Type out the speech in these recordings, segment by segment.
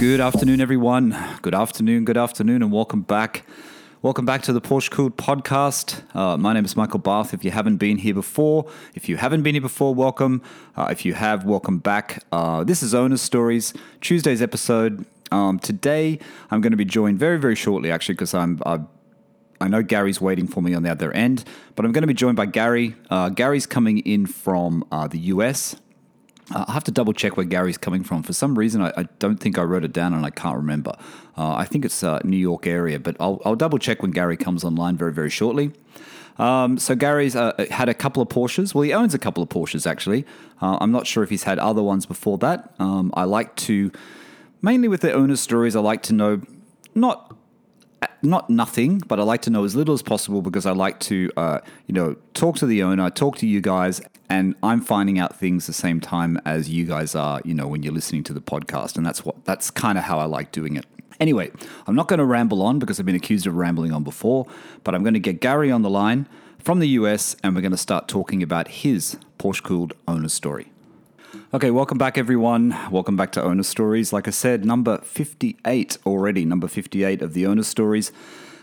Good afternoon, everyone. Good afternoon, good afternoon, and welcome back. Welcome back to the Porsche Cooled podcast. Uh, my name is Michael Barth. If you haven't been here before, if you haven't been here before, welcome. Uh, if you have, welcome back. Uh, this is Owner Stories, Tuesday's episode. Um, today, I'm going to be joined very, very shortly, actually, because I'm. I, I know Gary's waiting for me on the other end, but I'm going to be joined by Gary. Uh, Gary's coming in from uh, the US. Uh, I have to double check where Gary's coming from. For some reason, I, I don't think I wrote it down and I can't remember. Uh, I think it's uh, New York area, but I'll, I'll, double check when Gary comes online very, very shortly. Um, so Gary's uh, had a couple of Porsches. Well, he owns a couple of Porsches actually. Uh, I'm not sure if he's had other ones before that. Um, I like to, mainly with the owner stories, I like to know not not nothing, but I like to know as little as possible because I like to, uh, you know, talk to the owner, talk to you guys, and I'm finding out things the same time as you guys are, you know, when you're listening to the podcast, and that's what that's kind of how I like doing it. Anyway, I'm not going to ramble on because I've been accused of rambling on before, but I'm going to get Gary on the line from the US, and we're going to start talking about his Porsche cooled owner story. Okay, welcome back, everyone. Welcome back to Owner Stories. Like I said, number 58 already, number 58 of the Owner Stories.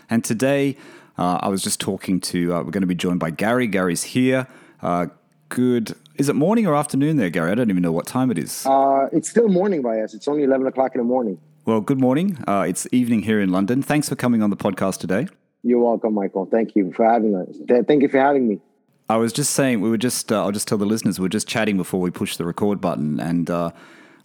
And today, uh, I was just talking to, uh, we're going to be joined by Gary. Gary's here. Uh, good, is it morning or afternoon there, Gary? I don't even know what time it is. Uh, it's still morning by us. It's only 11 o'clock in the morning. Well, good morning. Uh, it's evening here in London. Thanks for coming on the podcast today. You're welcome, Michael. Thank you for having us. Thank you for having me. I was just saying, we were just, uh, I'll just tell the listeners, we were just chatting before we pushed the record button. And uh,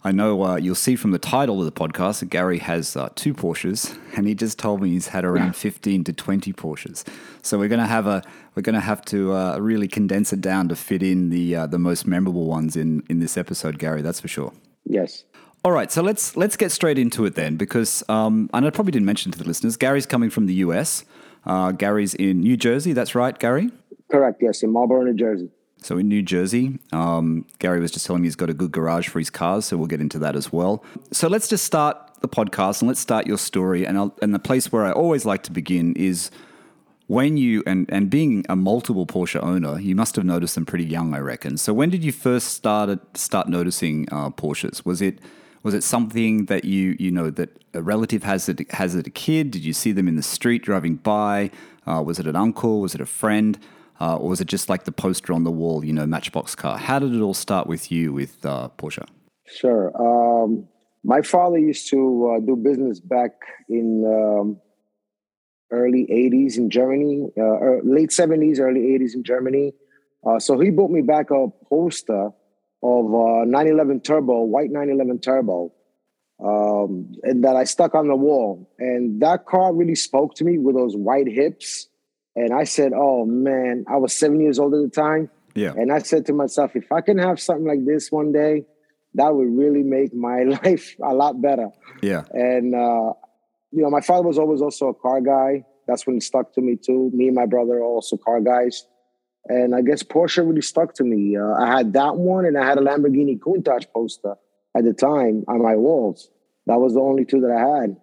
I know uh, you'll see from the title of the podcast that Gary has uh, two Porsches, and he just told me he's had around 15 to 20 Porsches. So we're going to have a, we're going to have to uh, really condense it down to fit in the, uh, the most memorable ones in, in this episode, Gary, that's for sure. Yes. All right, so let's let's get straight into it then, because um, and I probably didn't mention to the listeners, Gary's coming from the US. Gary's in New Jersey. That's right, Gary. Correct. Yes, in Marlboro, New Jersey. So in New Jersey, um, Gary was just telling me he's got a good garage for his cars, so we'll get into that as well. So let's just start the podcast and let's start your story. And I'll, and the place where I always like to begin is when you and and being a multiple Porsche owner, you must have noticed them pretty young, I reckon. So when did you first start start noticing uh, Porsches? Was it was it something that you you know that a relative has it has it a kid? Did you see them in the street driving by? Uh, was it an uncle? Was it a friend? Uh, or was it just like the poster on the wall, you know, Matchbox car? How did it all start with you with uh, Porsche? Sure. Um, my father used to uh, do business back in um, early 80s in Germany, uh, er, late 70s, early 80s in Germany. Uh, so he bought me back a poster of 911 Turbo, white 911 Turbo, um, and that I stuck on the wall. And that car really spoke to me with those white hips and I said, oh man, I was seven years old at the time. Yeah. And I said to myself, if I can have something like this one day, that would really make my life a lot better. Yeah. And, uh, you know, my father was always also a car guy. That's when it stuck to me too. Me and my brother are also car guys. And I guess Porsche really stuck to me. Uh, I had that one and I had a Lamborghini Countach poster at the time on my walls. That was the only two that I had.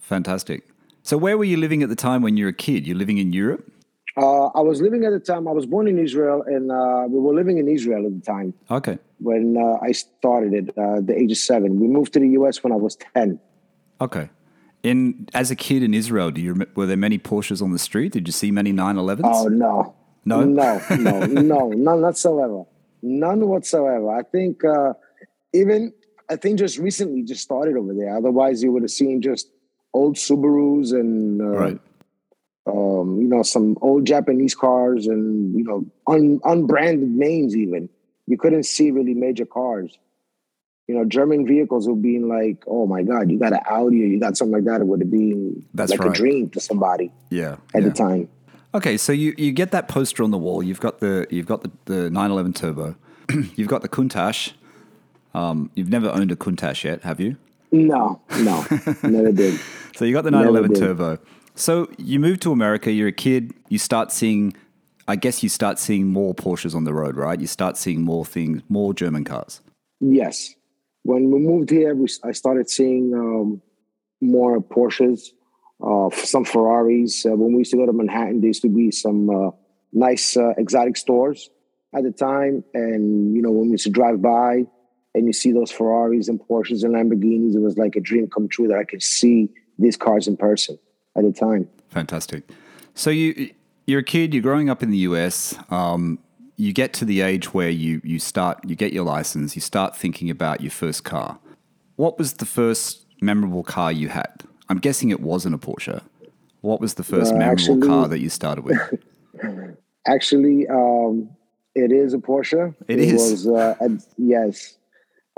Fantastic. So, where were you living at the time when you were a kid? You're living in Europe? Uh, I was living at the time, I was born in Israel, and uh, we were living in Israel at the time. Okay. When uh, I started at uh, the age of seven. We moved to the US when I was 10. Okay. In As a kid in Israel, do you were there many Porsches on the street? Did you see many 911s? Oh, no. No? No, no, no, none whatsoever. None whatsoever. I think uh, even, I think just recently just started over there. Otherwise, you would have seen just old Subarus and uh, right. um, you know some old Japanese cars and you know un, unbranded names. Even you couldn't see really major cars. You know, German vehicles would be like, oh my god, you got an Audi or you got something like that. It would have been That's like right. a dream to somebody. Yeah, at yeah. the time. Okay, so you, you get that poster on the wall. You've got the you've got the, the 911 Turbo. you've got the Countach. Um, you've never owned a Countach yet, have you? No, no, never did. So you got the 911 Turbo. So you move to America, you're a kid, you start seeing, I guess you start seeing more Porsches on the road, right? You start seeing more things, more German cars. Yes. When we moved here, we, I started seeing um, more Porsches, uh, some Ferraris. Uh, when we used to go to Manhattan, there used to be some uh, nice uh, exotic stores at the time. And, you know, when we used to drive by, and you see those Ferraris and Porsches and Lamborghinis, it was like a dream come true that I could see these cars in person at the time. Fantastic. So you you're a kid. You're growing up in the US. Um, you get to the age where you you start you get your license. You start thinking about your first car. What was the first memorable car you had? I'm guessing it wasn't a Porsche. What was the first uh, memorable actually, car that you started with? actually, um, it is a Porsche. It, it is. Was, uh, a, yes.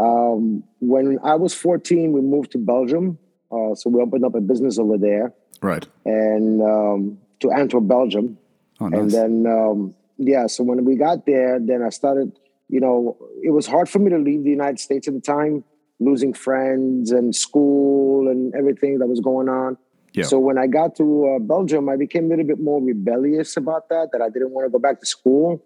Um, when I was 14, we moved to Belgium. Uh, so we opened up a business over there. Right. And um, to Antwerp, Belgium. Oh, nice. And then, um, yeah, so when we got there, then I started, you know, it was hard for me to leave the United States at the time, losing friends and school and everything that was going on. Yeah. So when I got to uh, Belgium, I became a little bit more rebellious about that, that I didn't want to go back to school.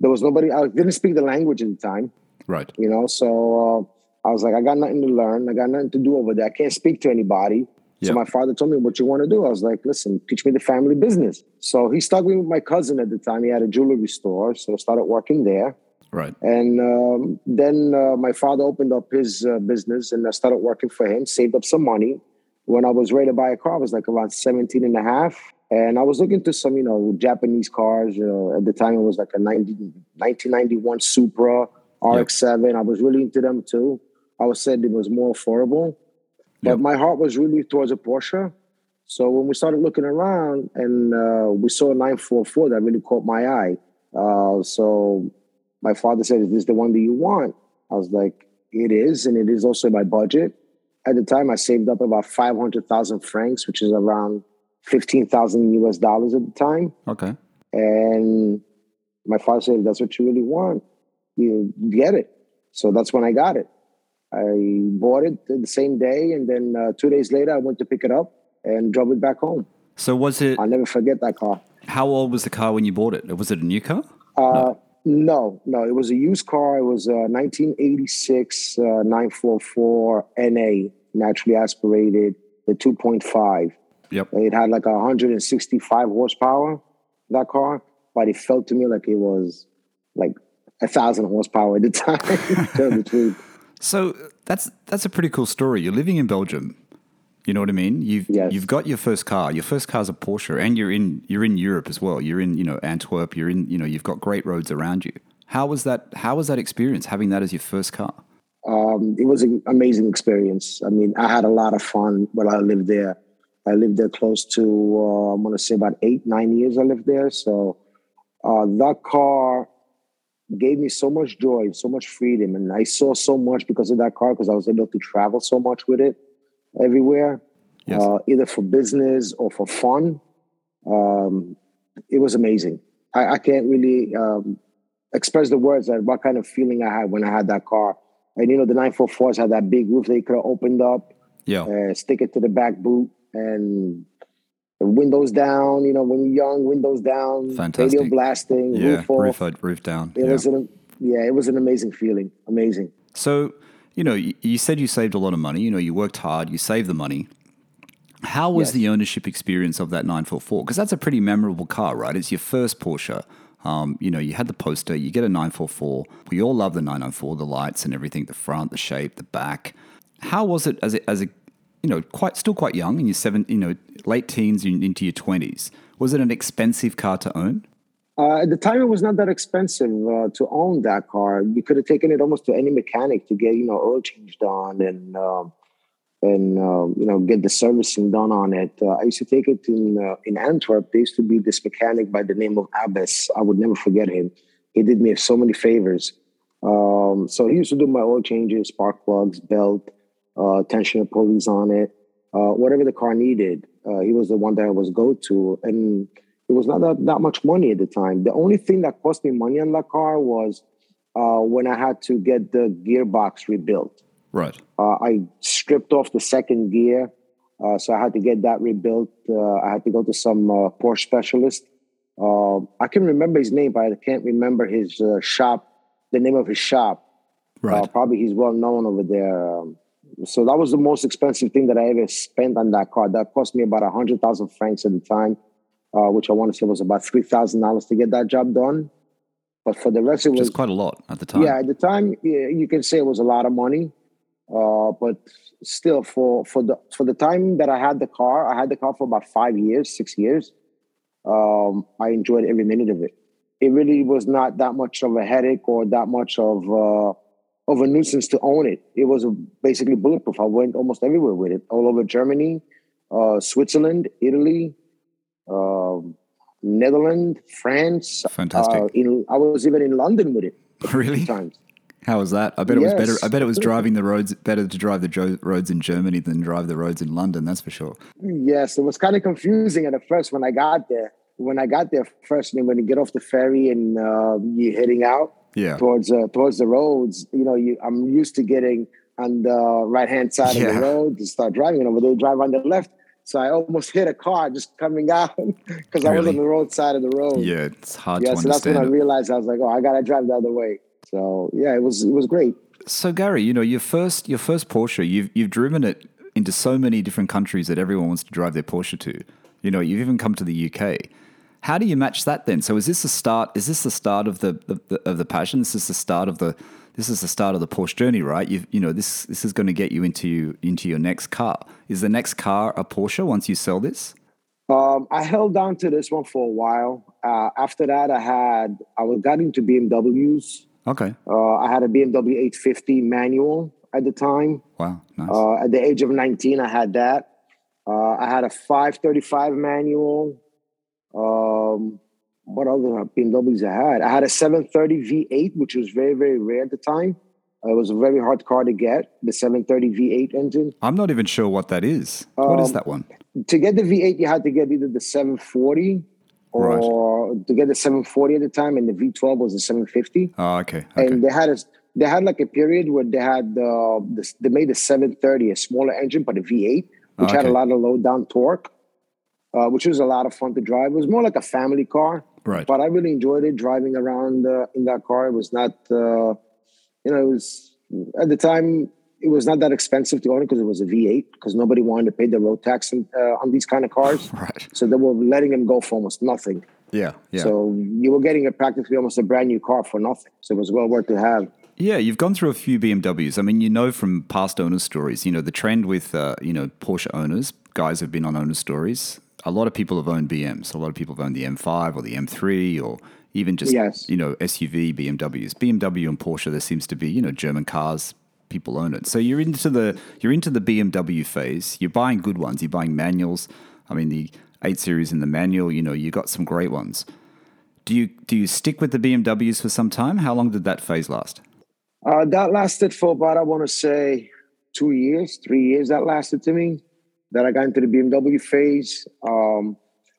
There was nobody, I didn't speak the language at the time. Right. You know, so uh, I was like, I got nothing to learn. I got nothing to do over there. I can't speak to anybody. So my father told me, "What you want to do?" I was like, "Listen, teach me the family business." So he stuck me with my cousin at the time. He had a jewelry store, so I started working there. Right. And um, then uh, my father opened up his uh, business, and I started working for him. Saved up some money. When I was ready to buy a car, I was like around 17 and a half. And I was looking to some, you know, Japanese cars. You know, at the time it was like a 90, 1991 Supra RX-7. Yep. I was really into them too. I was said it was more affordable. But yep. my heart was really towards a Porsche. So when we started looking around and uh, we saw a 944 that really caught my eye. Uh, so my father said, Is this the one that you want? I was like, It is. And it is also my budget. At the time, I saved up about 500,000 francs, which is around 15,000 US dollars at the time. Okay. And my father said, That's what you really want. You get it. So that's when I got it. I bought it the same day, and then uh, two days later, I went to pick it up and drove it back home. So was it? I'll never forget that car. How old was the car when you bought it? Was it a new car? Uh, no. no, no, It was a used car. It was a 1986 uh, 944 NA, naturally aspirated, the 2.5. Yep. It had like 165 horsepower. That car, but it felt to me like it was like a thousand horsepower at the time. tell the truth. So that's that's a pretty cool story. You're living in Belgium. You know what I mean? You've yes. you've got your first car. Your first car's a Porsche, and you're in you're in Europe as well. You're in you know Antwerp. You're in you know you've got great roads around you. How was that? How was that experience having that as your first car? Um, it was an amazing experience. I mean, I had a lot of fun while I lived there. I lived there close to uh, I'm going to say about eight nine years. I lived there, so uh, that car gave me so much joy, so much freedom, and I saw so much because of that car because I was able to travel so much with it everywhere, yes. uh, either for business or for fun. Um, it was amazing. I, I can't really um, express the words that what kind of feeling I had when I had that car. And you know, the 944s had that big roof they could have opened up, yeah, uh, stick it to the back boot, and windows down. You know, when you're young, windows down, Fantastic. radio blasting, yeah, roof, roof, roof down. It yeah. was an yeah, it was an amazing feeling. Amazing. So, you know, you, you said you saved a lot of money. You know, you worked hard, you saved the money. How was yes. the ownership experience of that 944? Because that's a pretty memorable car, right? It's your first Porsche. Um, you know, you had the poster, you get a 944. We all love the 994, the lights and everything, the front, the shape, the back. How was it as a, as a you know, quite still quite young in your seven, you know, late teens into your twenties. Was it an expensive car to own? Uh, at the time, it was not that expensive uh, to own that car. You could have taken it almost to any mechanic to get, you know, oil change done and um, and um, you know get the servicing done on it. Uh, I used to take it in uh, in Antwerp. There used to be this mechanic by the name of Abbas. I would never forget him. He did me so many favors. Um, so he used to do my oil changes, spark plugs, belt, uh, tensioner pulleys on it, uh, whatever the car needed. Uh, he was the one that I was go to, and it was not that, that much money at the time. The only thing that cost me money on that car was uh, when I had to get the gearbox rebuilt. Right. Uh, I stripped off the second gear, uh, so I had to get that rebuilt. I had to go to some Porsche specialist. I can remember his name, but I can't remember his shop, the name of his shop. Right. probably he's well known over there. Um, so that was the most expensive thing that I ever spent on that car. That cost me about a hundred thousand francs at the time, uh, which I want to say was about three thousand dollars to get that job done. But for the rest, it was quite a lot at the time. yeah. At the time, yeah, you can say it was a lot of money, uh, but still, for for the for the time that I had the car, I had the car for about five years, six years. Um, I enjoyed every minute of it. It really was not that much of a headache or that much of uh, of a nuisance to own it. It was basically bulletproof. I went almost everywhere with it, all over Germany, uh, Switzerland, Italy, um, Netherlands, France. Fantastic. Uh, in, I was even in London with it Really? times. How was that? I bet it was better. I bet it was driving the roads better to drive the jo- roads in Germany than drive the roads in London. That's for sure. Yes, it was kind of confusing at the first when I got there. When I got there first, and when you get off the ferry and uh, you're heading out Yeah. towards uh, towards the roads, you know, you, I'm used to getting on the right hand side of the road to start driving, and over there drive on the left. So I almost hit a car just coming out because I was on the road side of the road. Yeah, it's hard yeah. So that's when I realized I was like, oh, I gotta drive the other way. So yeah, it was it was great. So Gary, you know your first your first Porsche, you've you've driven it into so many different countries that everyone wants to drive their Porsche to. You know, you've even come to the UK. How do you match that then? So is this the start? Is this the start of the, the, the of the passion? This is the start of the this is the start of the Porsche journey, right? You you know this this is going to get you into into your next car. Is the next car a Porsche once you sell this? Um, I held on to this one for a while. Uh, after that, I had I was got into BMWs. Okay. Uh, I had a BMW 850 manual at the time. Wow. Nice. Uh, at the age of 19, I had that. Uh, I had a 535 manual. Um, what other BMWs I had? I had a 730 V8, which was very, very rare at the time. Uh, it was a very hard car to get, the 730 V8 engine. I'm not even sure what that is. what is um, that one? To get the V8, you had to get either the 740 or to get the 740 at the time, and the V12 was the 750. Oh, okay. Okay. and they had a they had like a period where they had uh, this, they made the 730 a smaller engine but a V8 which had Okay. a lot of low down torque uh, which was a lot of fun to drive it was more like a family car right. but I really enjoyed it driving around uh, in that car it was not uh, you know it was at the time it was not that expensive to own it because it was a V8 because nobody wanted to pay the road tax in, uh, on these kind of cars Right. so they were letting them go for almost nothing Yeah. Yeah. so you were getting a practically almost a brand new car for nothing so it was well worth to have Yeah, you've gone through a few BMWs. I mean, you know from past owner stories, you know, the trend with, uh, you know, Porsche owners, guys have been on owner stories. A lot of people have owned BMs. A lot of people have owned the M5 or the M3 or even just, Yes. you know, SUV BMWs. BMW and Porsche, there seems to be, you know, German cars, people own it. So you're into the, you're into the BMW phase. You're buying good ones. You're buying manuals. I mean, the 8 Series in the manual, you know, you got some great ones. Do you, do you stick with the BMWs for some time? How long did that phase last? Uh, that lasted for about, I want to say, two years, three years. That lasted to me. That I got into the BMW phase. Um,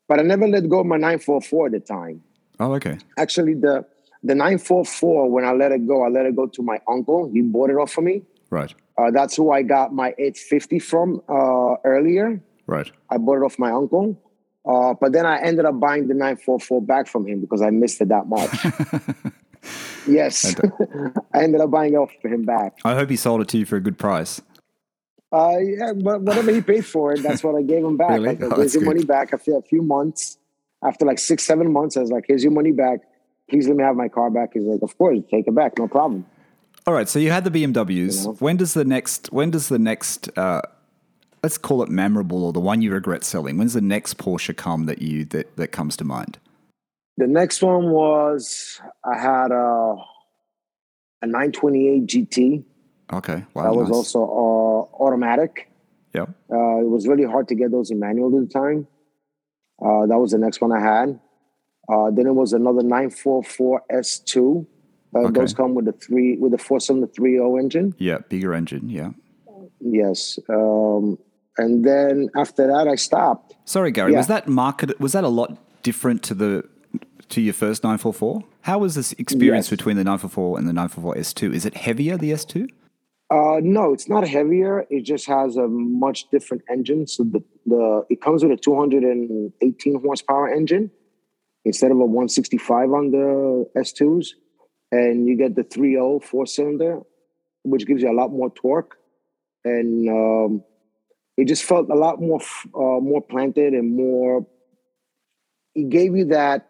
but I never let go of my 944 at the time. Oh, okay. Actually, the the 944, when I let it go, I let it go to my uncle. He bought it off for me. Right. Uh, that's who I got my 850 from uh, earlier. Right. I bought it off my uncle. Uh, but then I ended up buying the 944 back from him because I missed it that much. yes. I ended up buying it off for him back. I hope he sold it to you for a good price. Uh, yeah, but whatever he paid for it, that's what I gave him back. Really? Like, Oh, here's your good. money back. After a few months, after like six, seven months, I was like, here's your money back. Please let me have my car back. He's like, of course, take it back, no problem. All right, so you had the BMWs. You know? When does the next? When does the next? Uh, let's call it memorable or the one you regret selling. When's the next Porsche come that you that that comes to mind? The next one was I had a a 928 GT. Okay, wow, That was nice. also uh, automatic. Yeah. Uh, it was really hard to get those in manual at the time. Uh, that was the next one I had. Uh, then it was another 944 S2. Uh, Okay. Those come with the three with the four cylinder 3.0 engine. Yeah, bigger engine. Yeah. Yes. Um, and then after that, I stopped. Sorry, Gary. Yeah. Was that market? Was that a lot different to the to your first 944? How was this experience Yes. between the 944 and the 944 S2? Is it heavier the S2? Uh, no, it's not heavier. It just has a much different engine. So the, the it comes with a 218 horsepower engine instead of a 165 on the S2s, and you get the 3.0 four cylinder, which gives you a lot more torque, and um, it just felt a lot more uh, more planted and more. It gave you that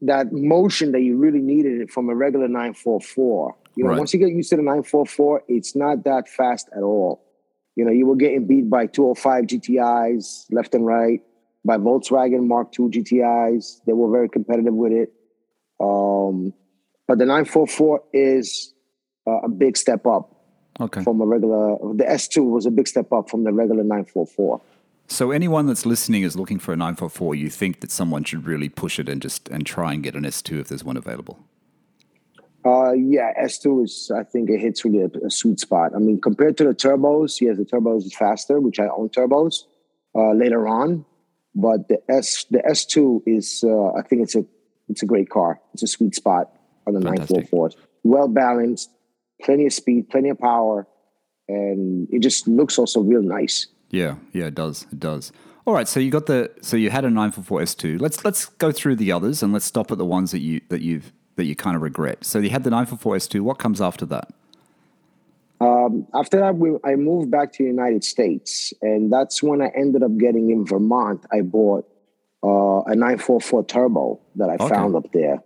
that motion that you really needed from a regular 944. You know, Right. once you get used to the 944, it's not that fast at all. You know, you were getting beat by 205 GTIs left and right, by Volkswagen Mark II GTIs. They were very competitive with it. Um, but the 944 is uh, a big step up Okay. from a regular. The S2 was a big step up from the regular 944. So anyone that's listening is looking for a 944, you think that someone should really push it and just and try and get an S2 if there's one available. Uh, yeah, S2 is, I think it hits really a, a sweet spot. I mean, compared to the turbos, yes, the turbos is faster, which I own turbos uh, later on. But the S, the S2 is, uh, I think it's a, it's a great car. It's a sweet spot on the Fantastic. 944s. Well balanced, plenty of speed, plenty of power, and it just looks also real nice. Yeah, yeah, it does. It does. All right, so you got the so you had a 944 S2. Let's let's go through the others and let's stop at the ones that you that you've that you kind of regret. So you had the 944 S2. What comes after that? Um, after that, we, I moved back to the United States, and that's when I ended up getting in Vermont. I bought uh, a 944 turbo that I Okay. found up there.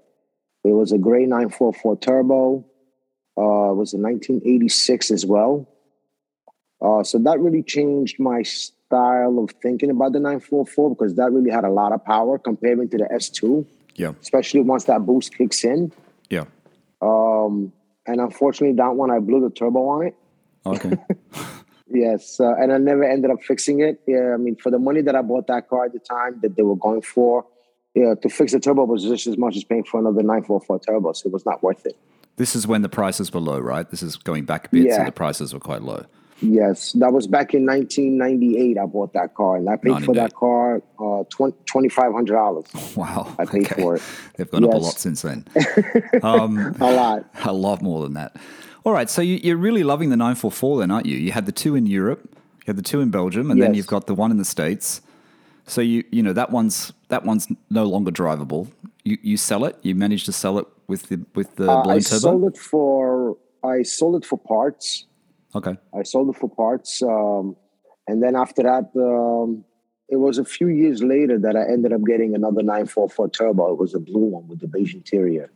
It was a gray 944 turbo. Uh, it was a 1986 as well. Uh, so that really changed my style of thinking about the 944 because that really had a lot of power comparing to the S2, Yeah, especially once that boost kicks in. yeah. Um, and unfortunately, that one I blew the turbo on it. Okay. Yes, uh, and I never ended up fixing it. Yeah, I mean, for the money that I bought that car at the time that they were going for, yeah, to fix the turbo was just as much as paying for another 944 turbo, so it was not worth it. this is when the prices were low, right? This is going back a bit, so the prices were quite low. Yes, that was back in 1998. I bought that car, and I paid for that car uh, $2,500 Wow. I paid for it. They've gone up a lot since then. um, a lot. a lot more than that. All right, so you, you're really loving the 944 then, aren't you? You had the two in Europe, you had the two in Belgium, and then you've got the one in the States. So you you know that one's that one's no longer drivable. You you sell it. You managed to sell it with the with the Uh, I blown turbo. sold it for I sold it for parts. Okay. I sold it for parts. Um, and then after that, um, it was a few years later that I ended up getting another 944 turbo. It was a blue one with the beige interior.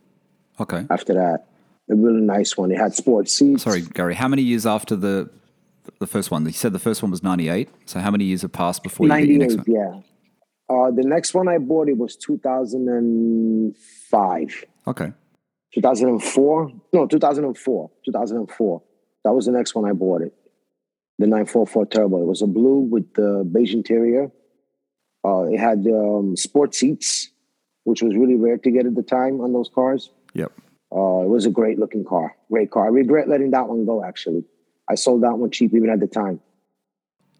Okay. After that, a really nice one. It had sports seats. Sorry, Gary. How many years after the the first one? You said the first one was 98. So how many years have passed before you get your next 98, one? yeah. Uh, the next one I bought, it was 2005. Okay. 2004? No, 2004. 2004. That was the next one I bought it. The 944 Turbo. It was a blue with the beige interior. Uh, it had um, sport seats, which was really rare to get at the time on those cars. Yep. Uh, it was a great looking car. Great car. I regret letting that one go, actually. I sold that one cheap even at the time.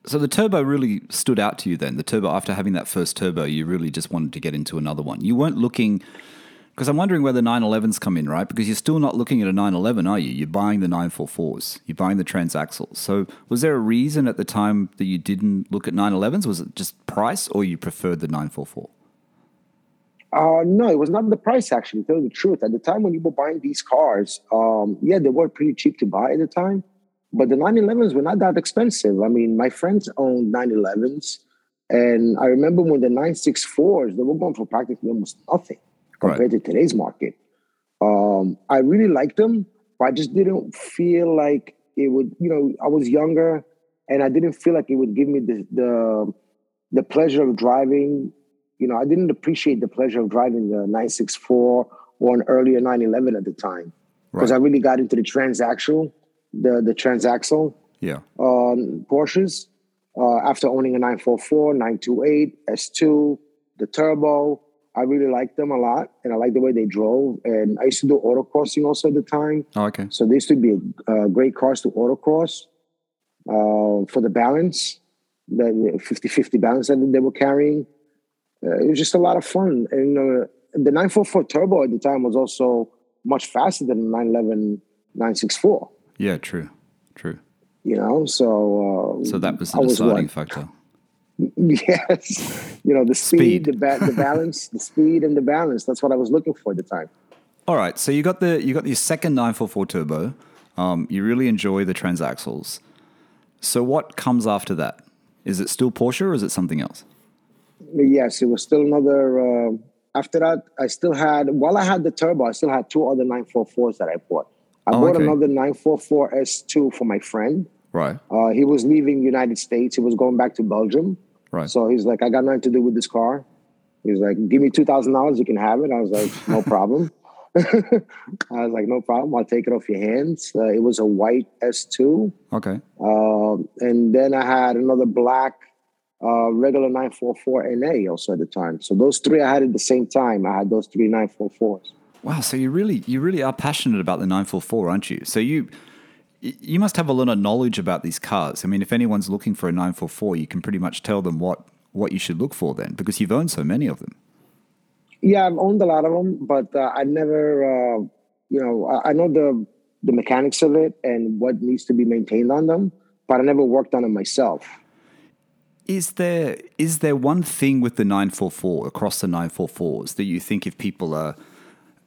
So the turbo really stood out to you then. The turbo, after having that first turbo, you really just wanted to get into another one. You weren't looking, because I'm wondering where the 911s come in, right? Because you're still not looking at a 911, are you? You're buying the 944s, you're buying the transaxles. So was there a reason at the time that you didn't look at 911s? Was it just price or you preferred the 944? Uh, no, it was not the price, actually, to tell the truth. At the time when you were buying these cars, um, yeah, they were pretty cheap to buy at the time, but the 911s were not that expensive. I mean, my friends owned 911s, and I remember when the 964s, they were going for practically almost nothing compared to today's market. Um, I really liked them, but I just didn't feel like it would, you know, I was younger and I didn't feel like it would give me the, the, the pleasure of driving you know, I didn't appreciate the pleasure of driving the 964 or an earlier 911 at the time because Right. I really got into the transaxle, the the transaxle Yeah. um, Porsches uh, after owning a 944, 928, S2, the turbo. I really liked them a lot, and I liked the way they drove. And I used to do autocrossing also at the time, Oh, okay. so they used to be uh, great cars to autocross uh, for the balance, the 50-50 balance that they were carrying. Uh, it was just a lot of fun. And uh, the 944 Turbo at the time was also much faster than the 911 964, Yeah, true. True. you know? So, uh, So that was the was deciding what? factor. yes. You know, the speed, Speed. The, ba- the balance, the speed and the balance. That's what I was looking for at the time. All right, so you got the you got your second 944 turbo. Um, you really enjoy the transaxles. So what comes after that? Is it still Porsche or is it something else? Yes, it was still another uh, after that, I still had while I had the turbo, I still had two other 944s that I bought. I Oh, bought okay. another 944 S2 for my friend. Right. Uh, he was leaving United States. He was going back to Belgium. Right. So he's like, I got nothing to do with this car. He's like, give me two thousand dollars, you can have it. I was like, no problem. I was like, no problem. I'll take it off your hands. Uh, it was a white S2, okay. um, and then I had another black uh, regular 944 NA also at the time. So those three I had at the same time. I had those three 944s. Wow. So you really you really are passionate about the 944, aren't you? So you you must have a lot of knowledge about these cars. I mean, if anyone's looking for a 944, you can pretty much tell them what what you should look for then, because you've owned so many of them. Yeah, I've owned a lot of them, but uh, I never, uh, you know, I, I know the the mechanics of it and what needs to be maintained on them, but I never worked on them myself. Is there is there one thing with the 944 across the 944s that you think if people are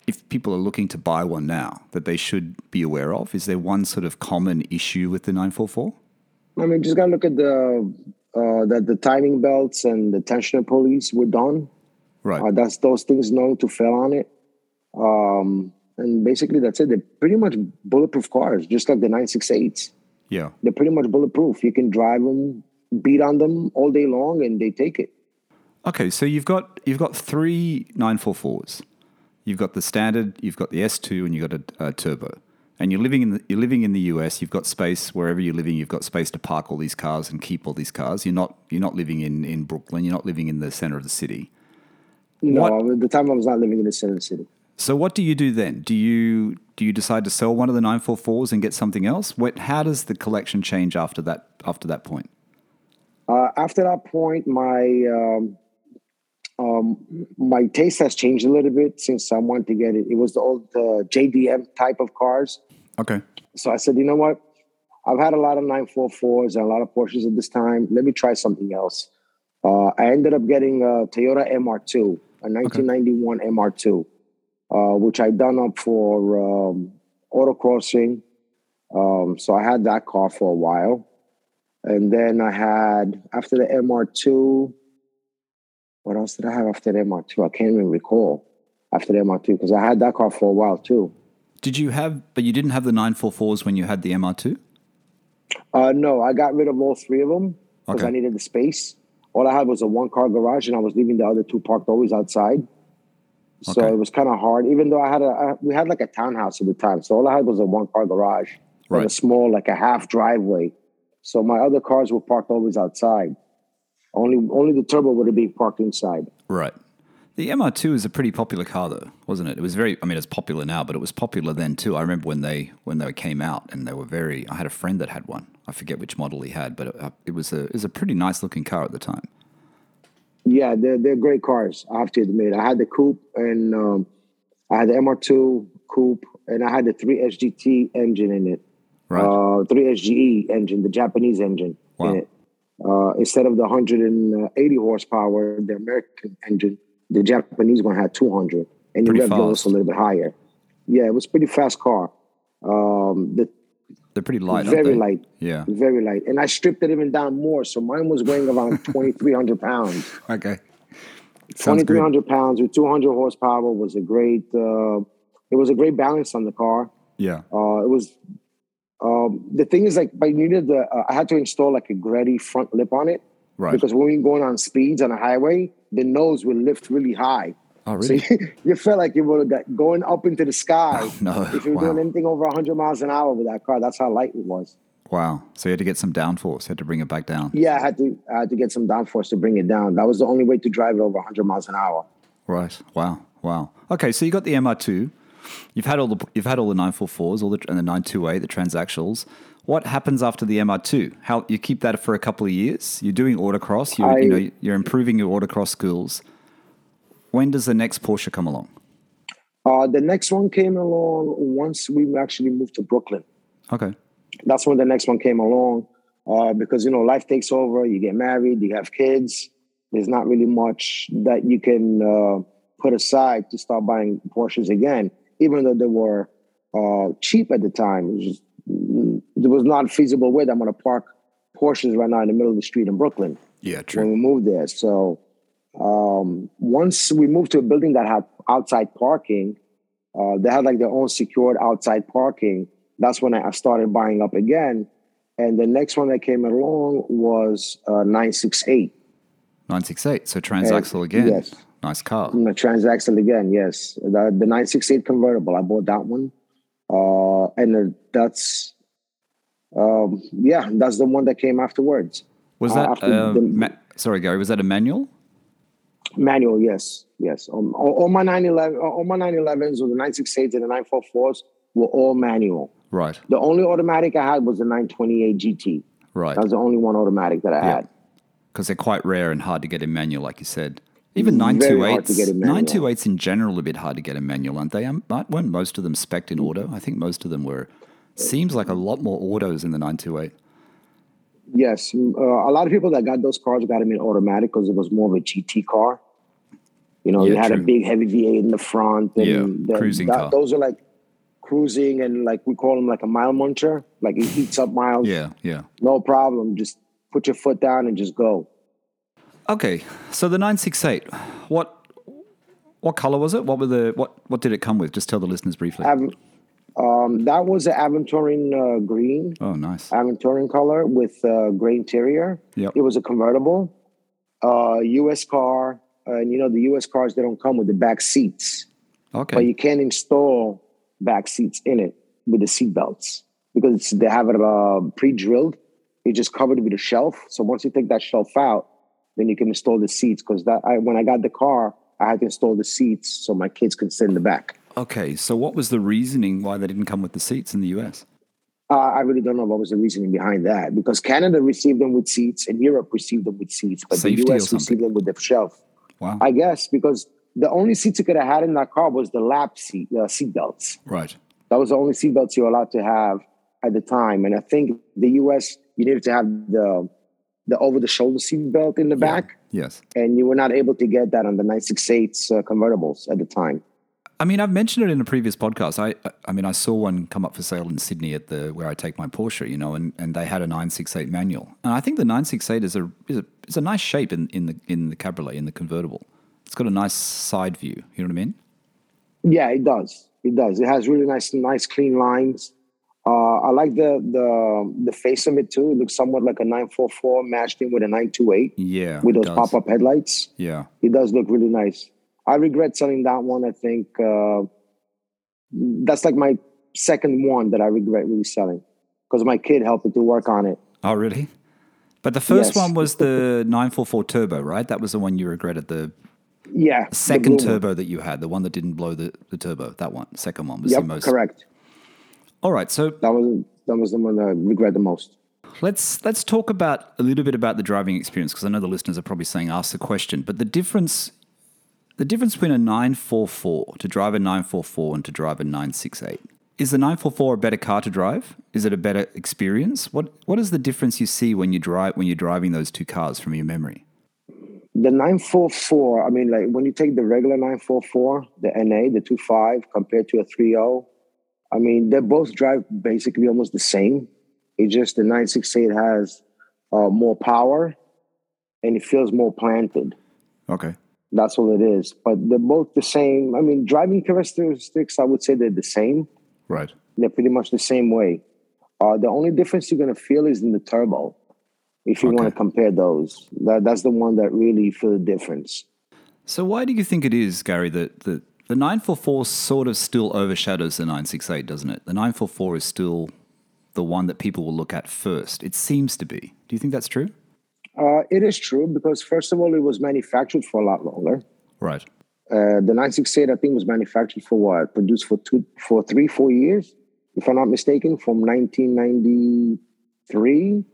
if people are looking to buy one now that they should be aware of? Is there one sort of common issue with the 944? I mean, just gotta look at the uh, that the timing belts and the tensioner pulleys were done. Right. Uh, that's those things known to fail on it. Um, and basically, that's it. They're pretty much bulletproof cars, just like the 968s. yeah. They're pretty much bulletproof. You can drive them, beat on them all day long, and they take it. Okay, so you've got you've got three 944s. You've got the standard, you've got the S2, and you've got a, a turbo. And you're living in the, you're living in the US. You've got space wherever you're living. You've got space to park all these cars and keep all these cars. You're not you're not living in, in Brooklyn. You're not living in the center of the city. No, What- at the time I was not living in the center of the city. So what do you do then? Do you do you decide to sell one of the 944s and get something else? What, how does the collection change after that after that point? Uh, after that point, my um, um, my taste has changed a little bit since I wanted to get it. It was the old uh, JDM type of cars. Okay. So I said, you know what? I've had a lot of 944s and a lot of Porsches at this time. Let me try something else. Uh, I ended up getting a Toyota MR2, a 1991 MR2, uh, which I done up for um, autocrossing. Um, so I had that car for a while. And then I had, after the MR2, what else did I have after the MR2? I can't even recall after the MR2 because I had that car for a while too. Did you have but you didn't have the 944s when you had the MR2? Uh, no, I got rid of all three of them because Okay. I needed the space. All I had was a one car garage, and I was leaving the other two parked always outside. So Okay. it was kind of hard, even though I had a I, we had like a townhouse at the time. So all I had was a one car garage and a small like a half driveway. So my other cars were parked always outside. Only only the turbo would be parked inside. Right. The MR2 is a pretty popular car, though, wasn't it? It was very. I mean, it's popular now, but it was popular then too. I remember when they when they came out, and they were very. I had a friend that had one. I forget which model he had, but it, it was a it was a pretty nice looking car at the time. Yeah, they're they're great cars. I have to admit. I had the coupe and um, I had the MR2 coupe, and I had the three SGT engine in it. Right. Uh, three SGE engine, the Japanese engine Wow. in it. Uh, instead of the 180 horsepower, the American engine, the Japanese one had 200, and the Pretty rev bill was a little bit higher. Yeah, it was a pretty fast car. Um, the They're pretty light. very light, Yeah. very light, and I stripped it even down more, so mine was weighing around 2,300 pounds. Okay. 2,300 pounds with 200 horsepower was a great. Uh, it was a great balance on the car. Yeah. Uh, it was. Um, the thing is, like, I needed the. Uh, I had to install like a Greddy front lip on it Right. because when you're going on speeds on a highway, the nose will lift really high. oh, So really? you, you felt like you were got- going up into the sky. no. If you were Wow. doing anything over 100 miles an hour with that car, that's how light it was. Wow. So you had to get some downforce. You had to bring it back down. Yeah, I had to. I had to get some downforce to bring it down. That was the only way to drive it over 100 miles an hour. Right. Wow. Wow. Okay. So you got the MR2. You've had all the you've had all the 944s, all the and the 928, the transactionals. What happens after the MR2? How you keep that for a couple of years? You're doing autocross. You're, you know you're improving your autocross skills. When does the next Porsche come along? Uh, the next one came along once we actually moved to Brooklyn. Okay. That's when the next one came along uh, because, you know, life takes over. You get married, you have kids. There's not really much that you can uh, put aside to start buying Porsches again, even though they were uh, cheap at the time. It was just, mm, was not feasible way that I'm going to park Porsches right now in the middle of the street in Brooklyn Yeah. true. when we moved there. So Um, once we moved to a building that had outside parking, uh, they had like their own secured outside parking. That's when I started buying up again. And the next one that came along was uh, 968. 968. So transaxle again. yes. Nice car. The transaxle again, yes. The, the 968 convertible. I bought that one. Uh, and uh, that's, um, yeah, that's the one that came afterwards. Was Uh, that, after uh, the- ma- sorry, Gary, was that a manual? Manual, yes, yes. Um, all, all my 911, all my 911s or the 968s and the 944s were all manual. Right, The only automatic I had was the 928 GT. right. That was the only one automatic that I Yeah. had. Because they're quite rare and hard to get in manual, like you said. Even Very 928s, in 928s in general are a bit hard to get a manual, aren't they? Um, but weren't most of them spec'd in auto? I think most of them were. Seems like a lot more autos in the 928. Yes, uh, a lot of people that got those cars got them in automatic because it was more of a GT car. You know, Yeah, you had true. a big heavy V8 in the front. And Yeah, the- cruising that- car. Those are like cruising and like we call them like a mile muncher. Like it eats up miles. Yeah, yeah. No problem. Just put your foot down and just go. Okay, so the 968, what what color was it? What were the what what did it come with? Just tell the listeners briefly. Av- um, that was an Aventurine uh, green, oh, nice. Aventurine color with uh, gray interior. Yep. It was a convertible, uh, U.S. car, and you know the U.S. cars they don't come with the back seats, Okay. but you can install back seats in it with the seat belts because they have it uh, pre-drilled. It's just covered it with a shelf. So once you take that shelf out, then you can install the seats. Because that I, when I got the car, I had to install the seats so my kids could sit in the back. Okay, so what was the reasoning why they didn't come with the seats in the US? Uh, I really don't know what was the reasoning behind that because Canada received them with seats and Europe received them with seats, but Safety the US received them with the shelf. Wow. I guess because the only seats you could have had in that car was the lap seat, uh, seat belts. right. That was the only seat belts you were allowed to have at the time. And I think the US, you needed to have the the over the shoulder seat belt in the back, Yes. and you were not able to get that on the 968 uh, convertibles at the time. I mean, I've mentioned it in a previous podcast. I, I mean, I saw one come up for sale in Sydney at the where I take my Porsche, you know, and, and they had a 968 manual, and I think the 968 is a is a, is a nice shape in, in the in the cabriolet in the convertible. It's got a nice side view. You know what I mean? Yeah, it does. It does. It has really nice, nice, clean lines. Uh, I like the the the face of it too. It looks somewhat like a 944 matched in with a 928 Yeah. with those pop up headlights. Yeah. It does look really nice. I regret selling that one. I think uh, that's like my second one that I regret really selling because my kid helped me to work on it. Oh, really? But the first Yes. one was the 944 turbo, right? That was the one you regretted. The Yeah, second turbo that you had, the one that didn't blow the, the turbo. That one, second one was Yep, the most. correct. All right, so That was that was the one I regret the most. Let's let's talk about a little bit about the driving experience because I know the listeners are probably saying ask the question, but the difference the difference between a 944 to drive a 944 and to drive a 968 is the 944 a better car to drive? Is it a better experience? What what is the difference you see when you drive when you're driving those two cars from your memory? The 944, I mean, like when you take the regular 944, the NA, the 25, compared to a 30, I mean, they both drive basically almost the same. It's just the 968 has uh, more power and it feels more planted. Okay. That's all it is. But they're both the same. I mean, driving characteristics, I would say they're the same. Right. They're pretty much the same way. Uh, the only difference you're going to feel is in the turbo. If you want to compare those, that, that's the one that really feel the difference. So why do you think it is, Gary, that the, the 944 sort of still overshadows the 968, doesn't it? The 944 is still the one that people will look at first. It seems to be. Do you think that's true? Uh, it is true because first of all, it was manufactured for a lot longer. Right. Uh, the 968, I think, was manufactured for what? Produced for two, for three, four years, if I'm not mistaken, from 1993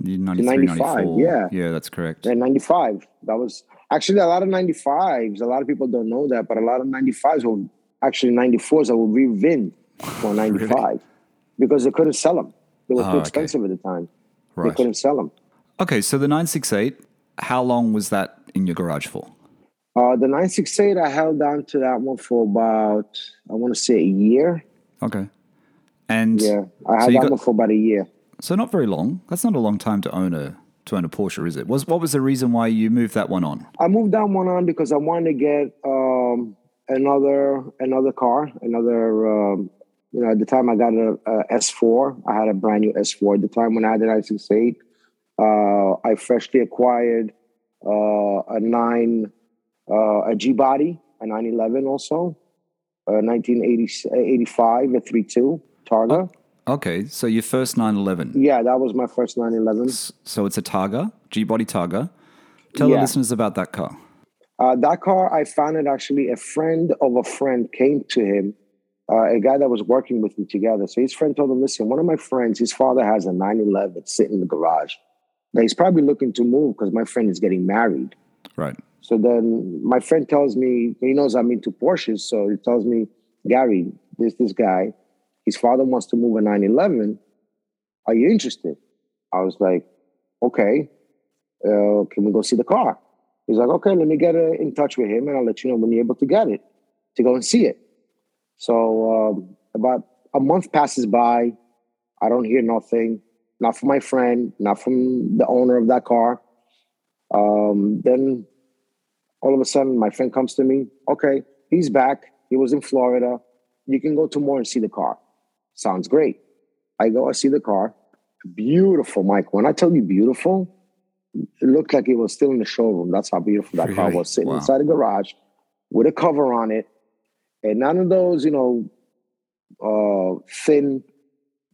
93, 95, 94. yeah. Yeah, that's correct. and 95. That was actually a lot of 95s. A lot of people don't know that, but a lot of 95s were actually 94s that were revinned for 95 because they couldn't sell them. They were Oh, too okay. expensive at the time. They couldn't sell them. Okay, so the 968, how long was that in your garage for? Uh, the 968, I held on to that one for about, I want to say a year. Okay. And Yeah, I so had that got- one for about a year. so not very long. That's not a long time to own a to own a Porsche, is it? Was what was the reason why you moved that one on? I moved that one on because I wanted to get um, another another car, another. Um, you know, at the time I got a a S4. I had a brand new S4 at the time when I had the 968. Uh, I freshly acquired uh, a nine, uh, a G body, a 911 also, a 1985, a 32 Targa. Okay, so your first 911. Yeah, that was my first 911. So it's a Targa, G body Targa. Tell the listeners about that car. Uh, that car, I found it actually. A friend of a friend came to him, uh, a guy that was working with me together. So his friend told him, "Listen, one of my friends, his father has a 911 sitting in the garage. Now he's probably looking to move because my friend is getting married." Right. So then my friend tells me, he knows I'm into Porsches, so he tells me, Gary, there's this guy. His father wants to move a 911. Are you interested? I was like, okay. Uh, can we go see the car? He's like, okay, let me get uh, in touch with him and I'll let you know when you're able to get it, to go and see it. So um, about a month passes by. I don't hear nothing, not from my friend, not from the owner of that car. Um, then all of a sudden, my friend comes to me. Okay, he's back. He was in Florida. You can go tomorrow and see the car. Sounds great. I go, I see the car. Beautiful, Mike. When I tell you beautiful, it looked like it was still in the showroom. That's how beautiful that car was sitting Wow. inside the garage with a cover on it. And none of those, you know, uh, thin,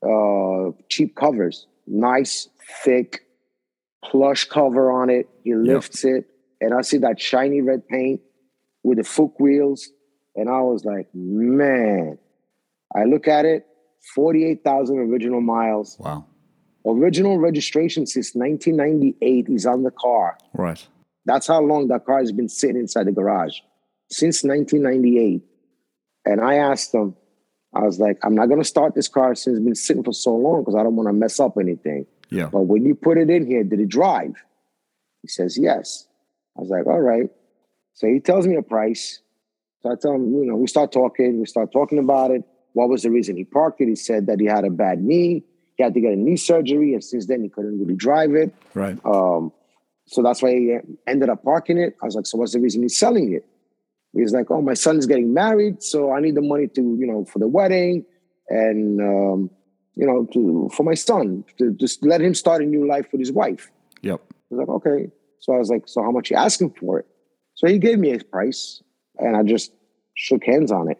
uh, cheap covers. Nice, thick, plush cover on it. He lifts it, and I see that shiny red paint with the Fuchs wheels, and I was like, man. I look at it, forty-eight thousand original miles, Wow. original registration since 1998 is on the car. Right. That's how long that car has been sitting inside the garage since 1998. And I asked him, I was like, I'm not going to start this car since it's been sitting for so long because I don't want to mess up anything. Yeah. But when you put it in here, did it drive? He says, yes. I was like, all right. So he tells me a price. So I tell him, you know, we start talking, we start talking about it. What was the reason he parked it? He said that he had a bad knee. He had to get a knee surgery. And since then, he couldn't really drive it. Right. Um, so that's why he ended up parking it. I was like, so what's the reason he's selling it? He's like, oh, my son's getting married, so I need the money to, you know, for the wedding and, um, you know, to for my son to just let him start a new life with his wife. Yep. I was like, okay. So I was like, so how much you asking for it? So he gave me a price, and I just shook hands on it.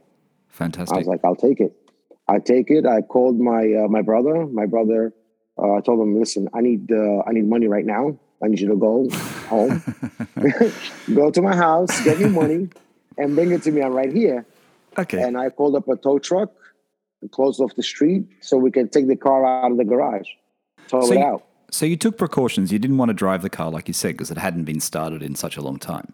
I was like, I'll take it. I take it. I called my uh, my brother. My brother. Uh, I told him, listen, I need uh, I need money right now. I need you to go home, go to my house, get me money, and bring it to me. I'm right here. okay. And I called up a tow truck and closed off the street so we can take the car out of the garage, tow So it you- out. So you took precautions. You didn't want to drive the car, like you said, because it hadn't been started in such a long time.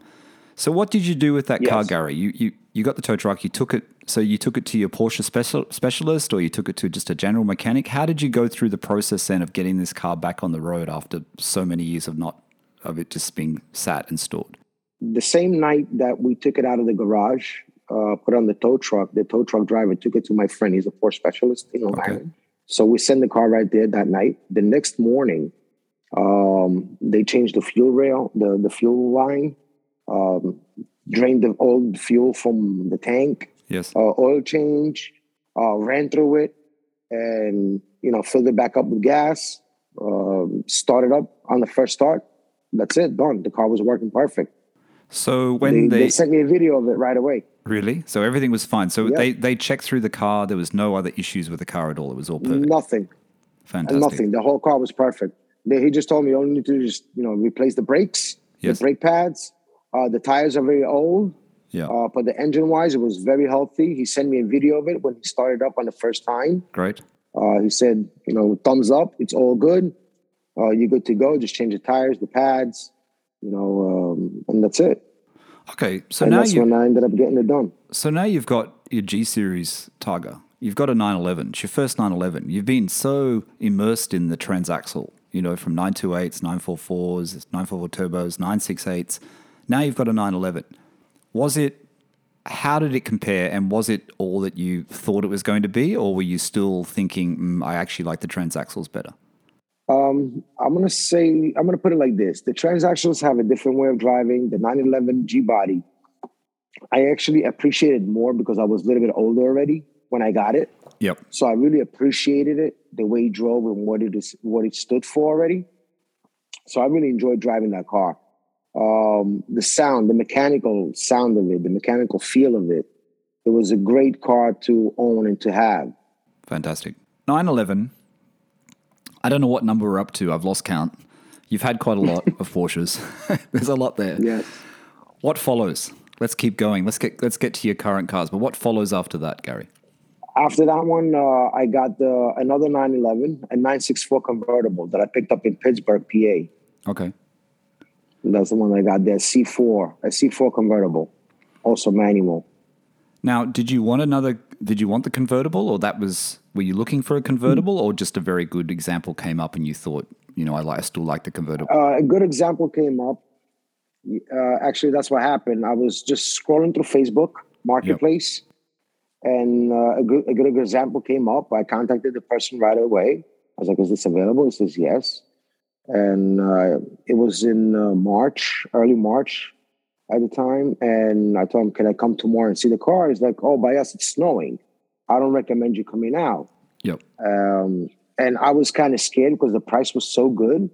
So what did you do with that car, Gary? You, you you got the tow truck. You took it. So you took it to your Porsche special, specialist, or you took it to just a general mechanic. How did you go through the process then of getting this car back on the road after so many years of not of it just being sat and stored? the same night that we took it out of the garage, uh, put on the tow truck, the tow truck driver took it to my friend. He's a Porsche specialist in Long Okay. Island. So we sent the car right there that night. The next morning, um, they changed the fuel rail, the, the fuel line, um, drained the old fuel from the tank, Yes. uh, oil change, uh, ran through it, and you know filled it back up with gas. Um, started up on the first start. That's it. Done. The car was working perfect. So They, when they, they, sent me a video of it right away. really, so everything was fine. So Yeah. they they checked through the car. There was no other issues with the car at all. It was all perfect. Nothing. Fantastic. Nothing. The whole car was perfect. They, he just told me you only need to just you know replace the brakes, Yes. the brake pads. Uh, the tires are very old, Yeah. uh, but the engine wise, it was very healthy. He sent me a video of it when he started up on the first time. Great. Uh, he said, you know, thumbs up, it's all good. Uh, you're good to go. Just change the tires, the pads, you know, um, and that's it. Okay. So and now that's you when I ended up getting it done. So now you've got your G Series Targa. You've got a 911. It's your first 911. You've been so immersed in the transaxle, you know, from 928s, 944s, 944 turbos, 968s. Now you've got a 911. Was it, how did it compare? And was it all that you thought it was going to be? Or were you still thinking, mm, I actually like the transaxles better? Um, I'm gonna say I'm gonna put it like this: the transaxles have a different way of driving. The 911 G body, I actually appreciated more because I was a little bit older already when I got it. Yep. So I really appreciated it, the way it drove and what it is, what it stood for already. So I really enjoyed driving that car. Um, the sound, the mechanical sound of it, the mechanical feel of it. It was a great car to own and to have. Fantastic. 911. I don't know what number we're up to. I've lost count. You've had quite a lot of Porsches. There's a lot there. Yes. What follows? Let's keep going. Let's get let's get to your current cars. But what follows after that, Gary? After that one, uh, I got the another 911, a 964 convertible that I picked up in Pittsburgh, PA. Okay. That's the one I got there. C4, a C4 convertible, also manual. Now, did you want another? Did you want the convertible, or that was? Were you looking for a convertible, or just a very good example came up and you thought, you know, I like, I still like the convertible. Uh, a good example came up. Uh, actually, that's what happened. I was just scrolling through Facebook Marketplace, and uh, a, good, a good example came up. I contacted the person right away. I was like, "Is this available?" He says, "Yes." And uh, it was in uh, March, early March at the time. And I told him, Can I come tomorrow and see the car? He's like, Oh, by us, it's snowing. I don't recommend you coming out. Yep. Um, and I was kind of scared because the price was so good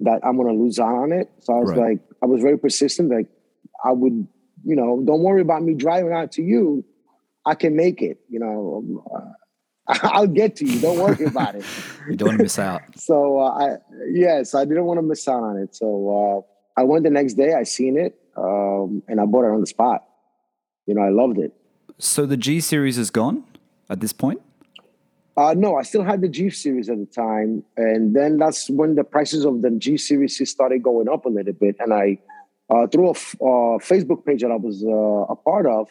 that I'm going to lose out on it. So I was Right. like, I was very persistent. Like, I would, you know, don't worry about me driving out to you. I can make it. You know, uh, I'll get to you. Don't worry about it. You don't want to miss out. So uh, I yes, I didn't want to miss out on it. So uh, I went the next day. I seen it, um, and I bought it on the spot. You know, I loved it. So the G series is gone at this point. Uh, no, I still had the G series at the time, and then that's when the prices of the G series started going up a little bit. And I, uh, through a f- uh, Facebook page that I was uh, a part of,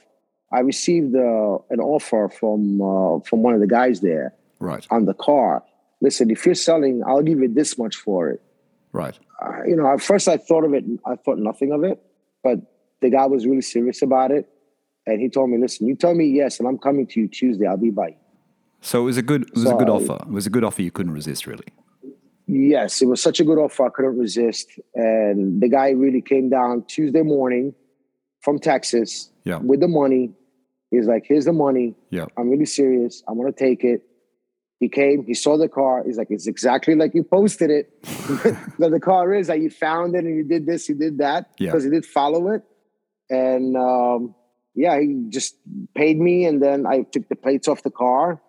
I received uh, an offer from uh, from one of the guys there Right. on the car. Listen, if you're selling, I'll give you this much for it. Right. uh, you know, at first I thought of it, I thought nothing of it, but the guy was really serious about it. And he told me, listen, you tell me yes, and I'm coming to you Tuesday. I'll be by you. So it was a good. It was a good So- offer. It was a good offer. You couldn't resist, really. Yes, it was such a good offer. I couldn't resist. And the guy really came down Tuesday morning from Texas Yeah. with the money. He's like, here's the money. Yeah. I'm really serious. I want to take it. He came, he saw the car. He's like, it's exactly like you posted it. that the car is that you found it and you did this, you did that. Yeah. Because he did follow it. And um, yeah, he just paid me. And then I took the plates off the car,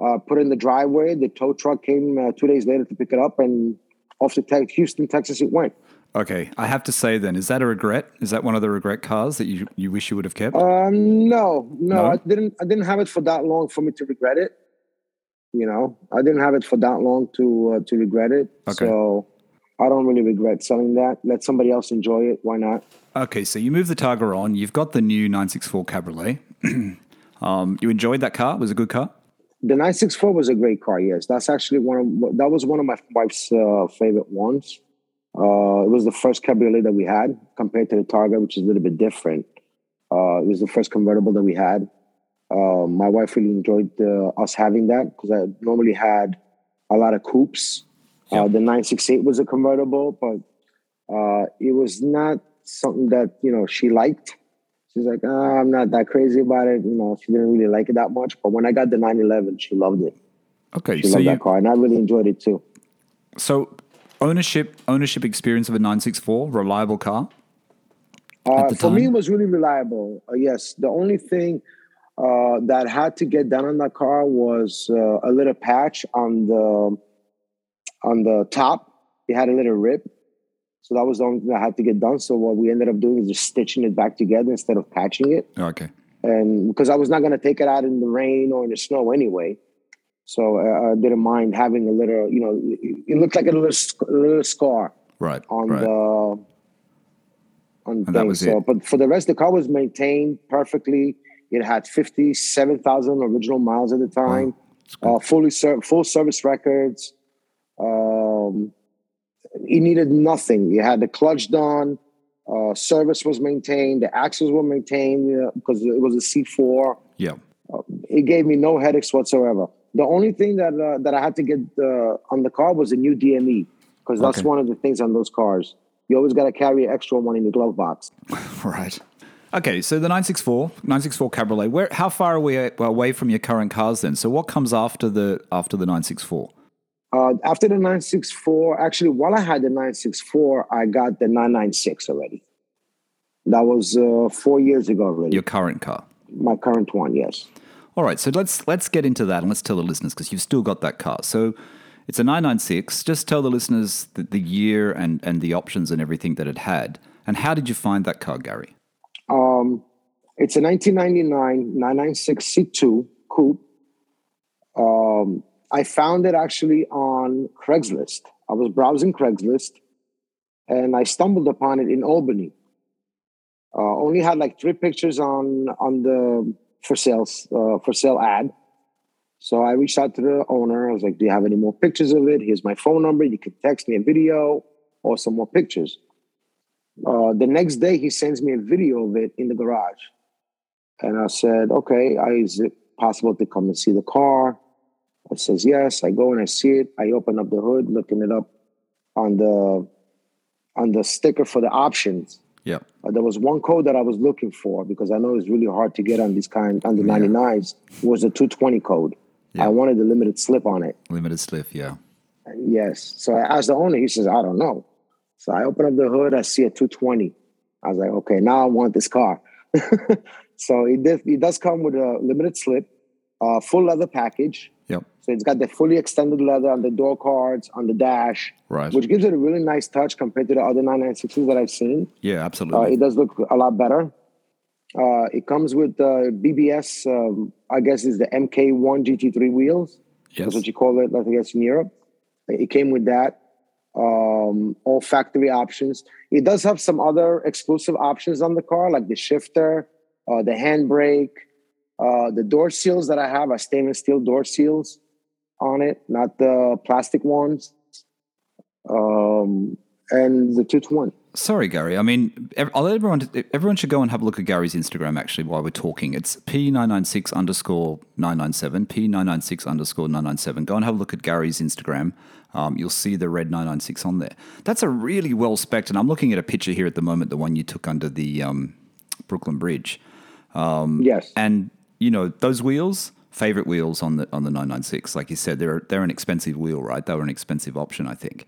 uh, put it in the driveway. The tow truck came uh, two days later to pick it up. And off to Houston, Texas, it went. Okay. I have to say then, is that a regret? Is that one of the regret cars that you you wish you would have kept? Um, no, no, No? I didn't. I didn't have it for that long for me to regret it. You know, I didn't have it for that long to uh, to regret it. Okay. So I don't really regret selling that. Let somebody else enjoy it. Why not? Okay, so you move the Targa on. You've got the new 964 Cabriolet. um, you enjoyed that car? It was a good car? The 964 was a great car. Yes, that's actually one of that was one of my wife's uh, favorite ones. Uh, it was the first cabriolet that we had compared to the Targa, which is a little bit different. Uh, it was the first convertible that we had. Uh, my wife really enjoyed uh, us having that because I normally had a lot of coupes. Uh, the 968 was a convertible, but uh, it was not something that you know she liked. She's like, ah, I'm not that crazy about it. You know, she didn't really like it that much. But when I got the 911, she loved it. Okay, She so loved you that car, and I really enjoyed it too. so ownership ownership experience of a 964 reliable car. Uh, for me, it was really reliable. Uh, yes, the only thing uh, that had to get done on that car was uh, a little patch on the on the top. It had a little rip, so that was the only thing that had to get done. So what we ended up doing is just stitching it back together instead of patching it. Okay, and because I was not going to take it out in the rain or in the snow anyway, so uh, I didn't mind having a little, you know, it, looked like a little, sc- little scar right, on right. the on the And that was so, it. but for the rest, the car was maintained perfectly. It had fifty-seven thousand original miles at the time, good. uh, fully ser- full service records. Um, it needed nothing. It had the clutch done. Uh, service was maintained. The axles were maintained uh, because it was a C4. yeah, It gave me no headaches whatsoever. The only thing that uh, that I had to get uh, on the car was a new DME because that's Okay. one of the things on those cars. You always got to carry an extra one in your glove box. Right. Okay, so the 964, 964 Cabriolet. Where, how far are we away from your current cars then? So what comes after the after the 964? Uh, after the 964, actually, while I had the 964, I got the 996 already. That was uh, four years ago already. Your current car. My current one, yes. All right, so let's let's get into that and let's tell the listeners because you've still got that car. So it's a 996. Just tell the listeners the, the year and and the options and everything that it had. And how did you find that car, Gary? Um, it's a 1999 996 C2 coupe. Um, I found it actually on Craigslist. I was browsing Craigslist and I stumbled upon it in Albany. Uh, only had like three pictures on on the for sales uh, for sale ad. So I reached out to the owner. I was like, "Do you have any more pictures of it? Here's my phone number. You can text me a video or some more pictures." Uh, the next day, he sends me a video of it in the garage, and I said, "Okay, I, is it possible to come and see the car?" I says, "Yes." I go and I see it. I open up the hood, looking it up on the on the sticker for the options. Yeah. Uh, there was one code that I was looking for because I know it's really hard to get on these kind on the Yeah. 99s was the 220 code. Yeah. I wanted the limited slip on it. Limited slip, yeah. Yes. So I asked the owner. He says, I don't know. So I open up the hood. I see a 220. I was like, okay, now I want this car. so it, did, it does come with a limited slip, uh, full leather package. Yep. So it's got the fully extended leather on the door cards, on the dash, Right. which gives it a really nice touch compared to the other 996s that I've seen. yeah, Uh, absolutely. it does look a lot better. Uh, it comes with uh, BBS, um, I guess is the MK1 GT3 wheels. yes. That's what you call it, I guess, in Europe. It came with that. Um, all factory options. It does have some other exclusive options on the car, like the shifter, uh, the handbrake, uh, the door seals that I have are stainless steel door seals on it, not the plastic ones. Um, and the 220. Sorry, Gary. I mean, I'll let everyone. Everyone should go and have a look at Gary's Instagram actually while we're talking. It's p996 underscore 997, p996 underscore 997. Go and have a look at Gary's Instagram. Um, you'll see the red 996 on there. That's a really well spec and I'm looking at a picture here at the moment, the one you took under the um, Brooklyn Bridge. Yes. And you know those wheels, favorite wheels on the on the 996. Like you said, they're they're an expensive wheel, right? They were an expensive option, I think.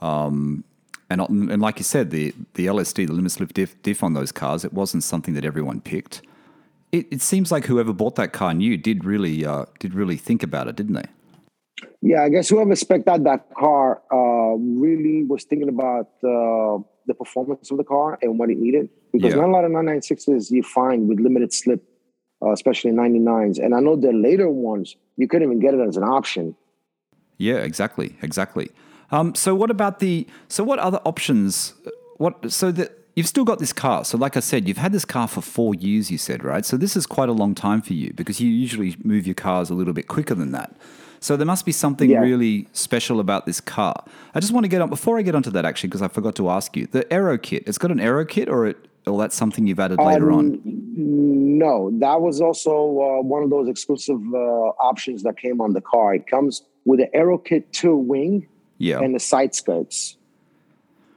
Um, and and like you said, the the LSD, the limit slip diff, diff on those cars, it wasn't something that everyone picked. It, it seems like whoever bought that car new did really uh, did really think about it, didn't they? Yeah, I guess whoever spec'd out that car uh, really was thinking about uh, the performance of the car and what it needed. Because Yeah. not a lot of 996s you find with limited slip, uh, especially 99s. And I know the later ones, you couldn't even get it as an option. Yeah, exactly, exactly. Um, so what about the? So what other options? What so that you've still got this car? So like I said, you've had this car for four years. You said right. So this is quite a long time for you because you usually move your cars a little bit quicker than that. So there must be something Yeah. really special about this car. I just want to get on before I get onto that actually because I forgot to ask you the aero kit. It's got an aero kit or it or that's something you've added later Um, on. No, that was also uh, one of those exclusive uh, options that came on the car. It comes with the Aero Kit 2 wing Yeah. and the side skirts,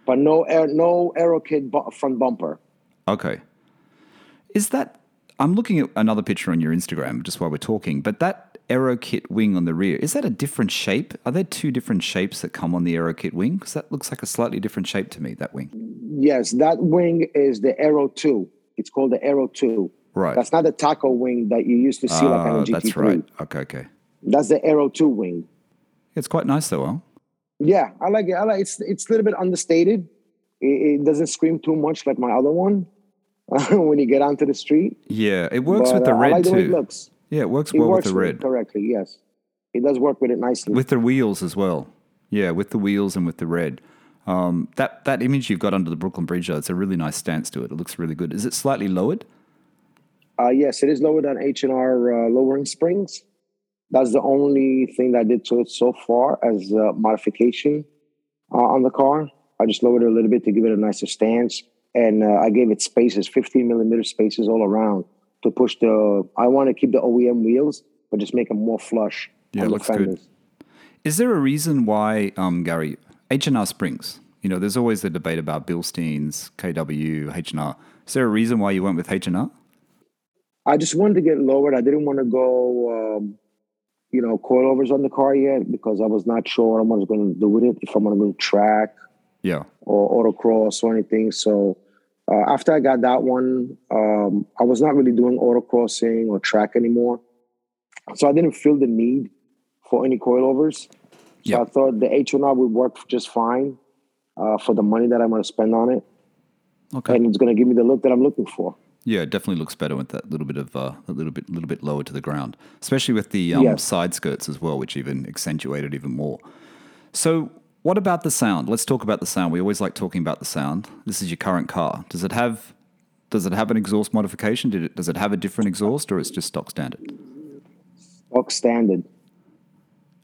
but no air, no Aero Kit bu- front bumper. Okay. Is that I'm looking at another picture on your Instagram just while we're talking, but that Aero Kit wing on the rear, is that a different shape? Are there two different shapes that come on the Aero Kit wing? Because that looks like a slightly different shape to me, that wing. Yes, that wing is the Aero 2. It's called the Aero 2. Right. That's not the taco wing that you used to see like on Ah, a GT3. that's right. Okay, okay. That's the Aero 2 wing. It's quite nice though, huh? Yeah, I like it. I like it's it's a little bit understated. It, it doesn't scream too much like my other one when you get onto the street. Yeah, it works But, with the uh, I red like the it too. Yeah, it works It well works with the red. correctly. Yes, it does work with it nicely. With the wheels as well. Yeah, with the wheels and with the red. Um, that that image you've got under the Brooklyn Bridge, though, it's a really nice stance to it. It looks really good. Is it slightly lowered? Uh, yes, it is lower than H and R uh, lowering springs. That's the only thing that I did to it so far as a modification uh, on the car. I just lowered it a little bit to give it a nicer stance, and uh, I gave it spacers, 15 millimeter spacers all around to push the. I want to keep the OEM wheels, but just make them more flush Yeah, on looks good. Is there a reason why, um, Gary, H&R Springs, you know, there's always the debate about Bilsteins, KW, H&R. Is there a reason why you went with H&R? I just wanted to get lowered. I didn't want to go, um, you know, coilovers on the car yet because I was not sure what I was going to do with it. If I'm going to go track Yeah. or autocross or anything. So uh, after I got that one, um, I was not really doing autocrossing or track anymore. So I didn't feel the need for any coilovers. So Yeah. I thought the H&R would work just fine uh, for the money that I'm going to spend on it, Okay. and it's going to give me the look that I'm looking for. Yeah, it definitely looks better with that little bit of uh, a little bit, little bit lower to the ground, especially with the um, Yes. side skirts as well, which even accentuate it even more. So, what about the sound? Let's talk about the sound. We always like talking about the sound. This is your current car. Does it have does it have an exhaust modification? Did it does it have a different exhaust, or it's just stock standard? Stock standard.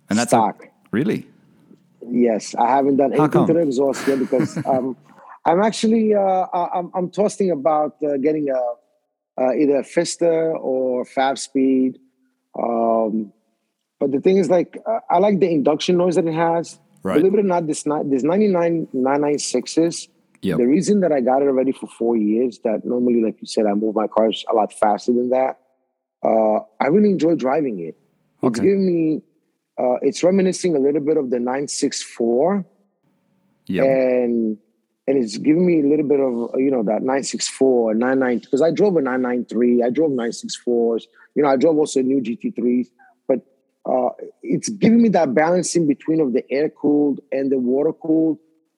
And that's a- stock. really Yes, I haven't done anything to the exhaust yet because um, I'm actually uh, I'm, I'm tossing about uh, getting a uh, either a Fister or Fab Speed. Um, but the thing is, like, uh, I like the induction noise that it has. Right. Believe it or not, this this 99 996s. Yep. The reason that I got it already for four years, that normally, like you said, I move my cars a lot faster than that. Uh, I really enjoy driving it. It's giving me, uh, it's reminiscing a little bit of the 964 yeah and and it's giving me a little bit of you know that 964 99 because i drove a 993 i drove 964s you know i drove also new gt3s but uh, it's giving me that balance in between of the air cooled and the water cooled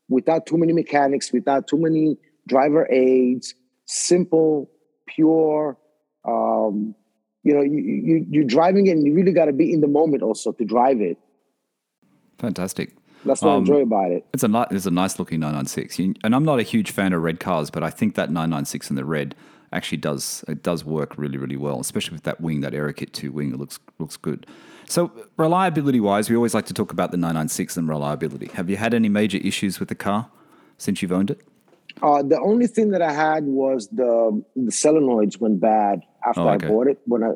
without too many mechanics without too many driver aids simple pure um, you know you, you you're driving it and you really got to be in the moment also to drive it fantastic. that's what i Um, enjoy about it It's a it's a nice looking 996, You- and I'm not a huge fan of red cars, but I think that 996 in the red actually does it does work really really well, especially with that wing, that Aerokit 2 wing. It looks looks good. So reliability wise, we always like to talk about the 996 and reliability. Have you had any major issues with the car since you've owned it? Uh, the only thing that I had was the the solenoids went bad after Oh, okay. I bought it. When I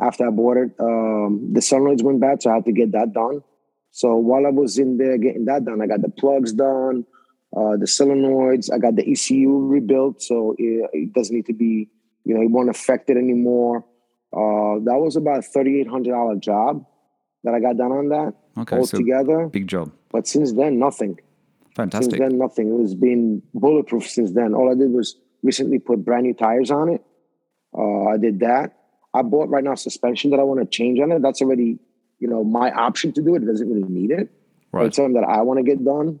after I bought it, um, the solenoids went bad, so I had to get that done. So while I was in there getting that done, I got the plugs done, uh, the solenoids. I got the ECU rebuilt, so it, it doesn't need to be, you know, it won't affect it anymore. Uh, that was about a thirty eight hundred dollar job that I got done on that Okay, so altogether. big job. but since then, nothing. Fantastic. Since then, nothing. It was been bulletproof since then. All I did was recently put brand new tires on it. Uh, I did that. I bought right now suspension that I want to change on it. That's already, you know, my option to do it. It doesn't really need it. Right. It's something that I want to get done.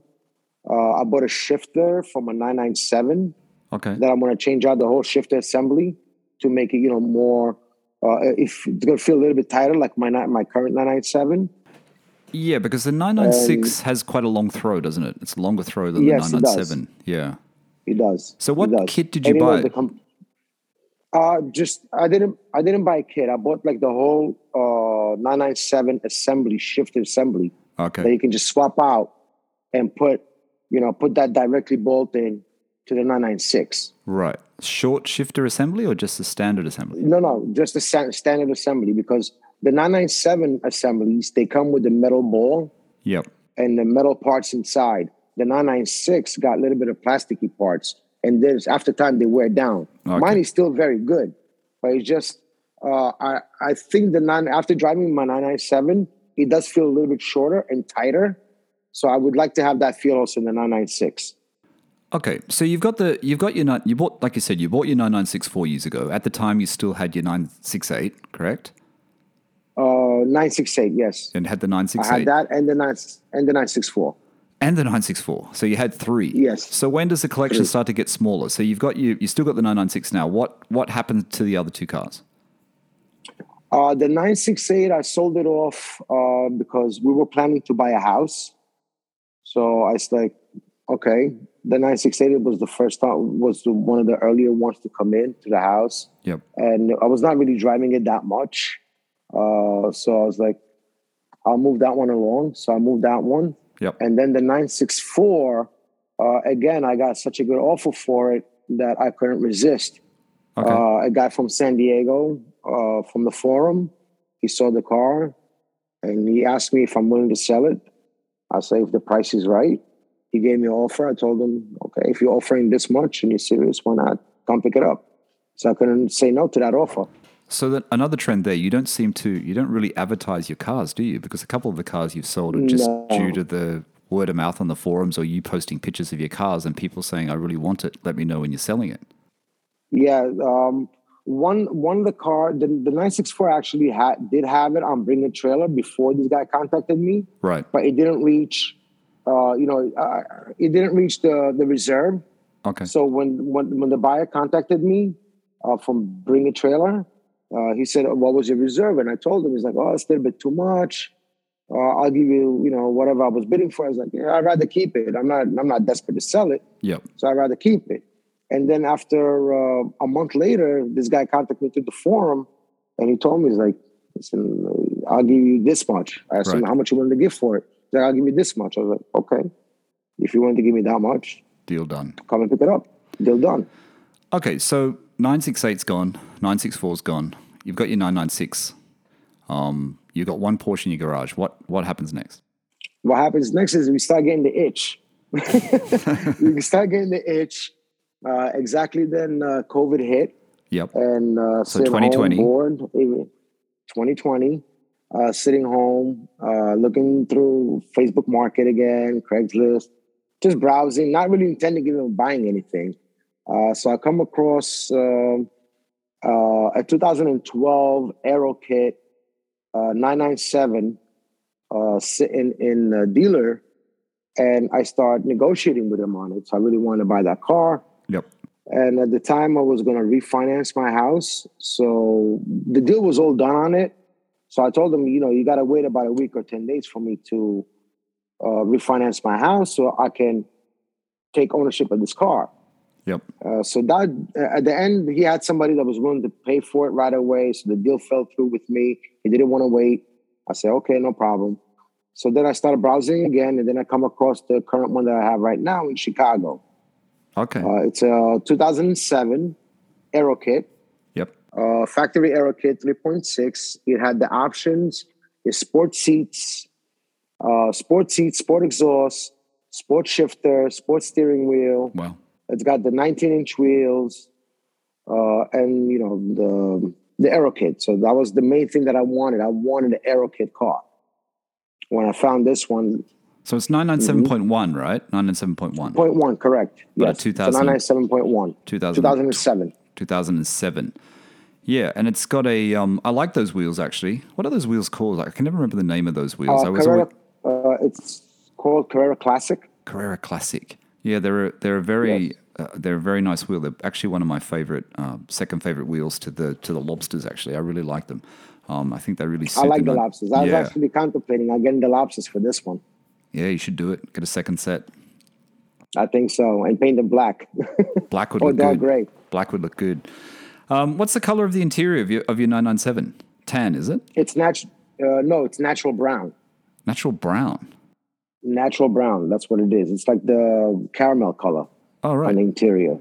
Uh, I bought a shifter from a 997 Okay. that I'm going to change out the whole shifter assembly to make it, you know, more. Uh, if it's going to feel a little bit tighter, like my my current 997. Yeah, because the 996 has quite a long throw, doesn't it? It's a longer throw than Yes, the it does. 997. Yeah. It does. So what It does. kit did you Anyone buy? with the com- uh, just I didn't I didn't buy a kit. I bought like the whole uh 997 assembly, shifter assembly Okay. that you can just swap out and put, you know, put that directly bolt in to the 996. Right. Short shifter assembly or just the standard assembly? No, no, just the sta- standard assembly because the 997 assemblies they come with the metal ball Yep. and the metal parts inside. The 996 got a little bit of plasticky parts, and there's after time they wear down. Okay. Mine is still very good, but it's just uh, I I think the nine after driving my 997, it does feel a little bit shorter and tighter. So I would like to have that feel also in the 996. Okay, so you've got the you've got your nine you bought like you said you bought your nine nine six four years ago. At the time, you still had your nine six eight, correct? Uh, 968, yes, And had the nine I six had that and the nine and the 964. and the nine six four. So you had three. Yes. So when does the collection Three. start to get smaller? So you've got you you still got the nine nine six now. What what happened to the other two cars? Uh, the 968, I sold it off uh, because we were planning to buy a house. So I was like, okay. The 968 was the first time, was the, one of the earlier ones to come in to the house. Yep. And I was not really driving it that much. Uh, so I was like, I'll move that one along. So I moved that one. Yep. And then the 964, uh, again, I got such a good offer for it that I couldn't resist. Okay. Uh, a guy from San Diego, uh, from the forum, he saw the car, and he asked me if I'm willing to sell it. I say if the price is right. He gave me an offer. I told him, okay, if you're offering this much and you're serious, why not come pick it up? So I couldn't say no to that offer. So that another trend there, you don't seem to, you don't really advertise your cars, do you? Because a couple of the cars you've sold are just No. due to the word of mouth on the forums or you posting pictures of your cars and people saying, I really want it. Let me know when you're selling it. Yeah, um, one one of the car, the, the 964 actually had did have it on Bring a Trailer before this guy contacted me, Right. but it didn't reach, uh, you know, uh, it didn't reach the the reserve. Okay. So when when when the buyer contacted me uh, from Bring a Trailer, uh, he said, "What was your reserve?" And I told him, he's like, "Oh, it's a little bit too much. Uh, I'll give you, you know, whatever I was bidding for." I was like, yeah, "I'd rather keep it. I'm not I'm not desperate to sell it, Yep. so I'd rather keep it." And then after uh, a month later, this guy contacted me through the forum, and he told me, "He's like, listen, I'll give you this much." I asked him, "How much you willing to give for it?" He's like, "I'll give you this much." I was like, "Okay, if you want to give me that much, Deal done. come and pick it up. Deal done." Okay. So 968's gone, 964's gone. You've got your 996. Um, you've got one Porsche in your garage. What, what happens next? what happens next is we start getting the itch. we start getting the itch. Uh, exactly then, uh, COVID hit, Yep. and uh, So 2020. home bored. even 2020, uh, sitting home, uh, looking through Facebook Market again, Craigslist, just browsing, not really intending on buying anything. Uh, so I come across um, uh, a 2012 Aero Kit uh, 997 uh, sitting in a dealer, and I start negotiating with him on it. So I really wanted to buy that car. Yep. And at the time, I was going to refinance my house. So the deal was all done on it. So I told him, you know, you got to wait about a week or 10 days for me to uh, refinance my house so I can take ownership of this car. Yep. Uh, so that at the end, he had somebody that was willing to pay for it right away. So the deal fell through with me. He didn't want to wait. I said, okay, no problem. So then I started browsing again, and then I come across the current one that I have right now in Chicago. Okay. Uh, it's a 2007 Aero Kit. Uh, factory Aero Kit 3.6. It had the options: the sport seats, uh, sport seats, sport exhaust, sport shifter, sport steering wheel. Well, It's got the 19 inch wheels, uh, and you know the the Aero Kit. So that was the main thing that I wanted. I wanted an Aero Kit car. When I found this one, so it's 997.1, right? 997.1. point one, correct? But a yes, 2000 997.1, 2000 2007. 2007. Yeah, and it's got a. Um, I like those wheels actually. What are those wheels called? I can never remember the name of those wheels. I Uh, was Carrera, always, uh, it's called Carrera Classic. Carrera Classic. Yeah, they're a, they're a very uh, they're a very nice wheel. They're actually one of my favorite, uh, second favorite wheels to the to the lobsters. Actually, I really like them. Um, I think they really. Suit I like the lobsters. I was actually contemplating on getting the lobsters for this one. yeah, you should do it. Get a second set. I think so, and paint them black Black would or look dark good. gray. Black would look good. Um, what's the color of the interior of your of your 997? Tan, is it? It's natural. Uh, no, it's natural brown. Natural brown. Natural brown. That's what it is. It's like the caramel color Oh right. on the interior.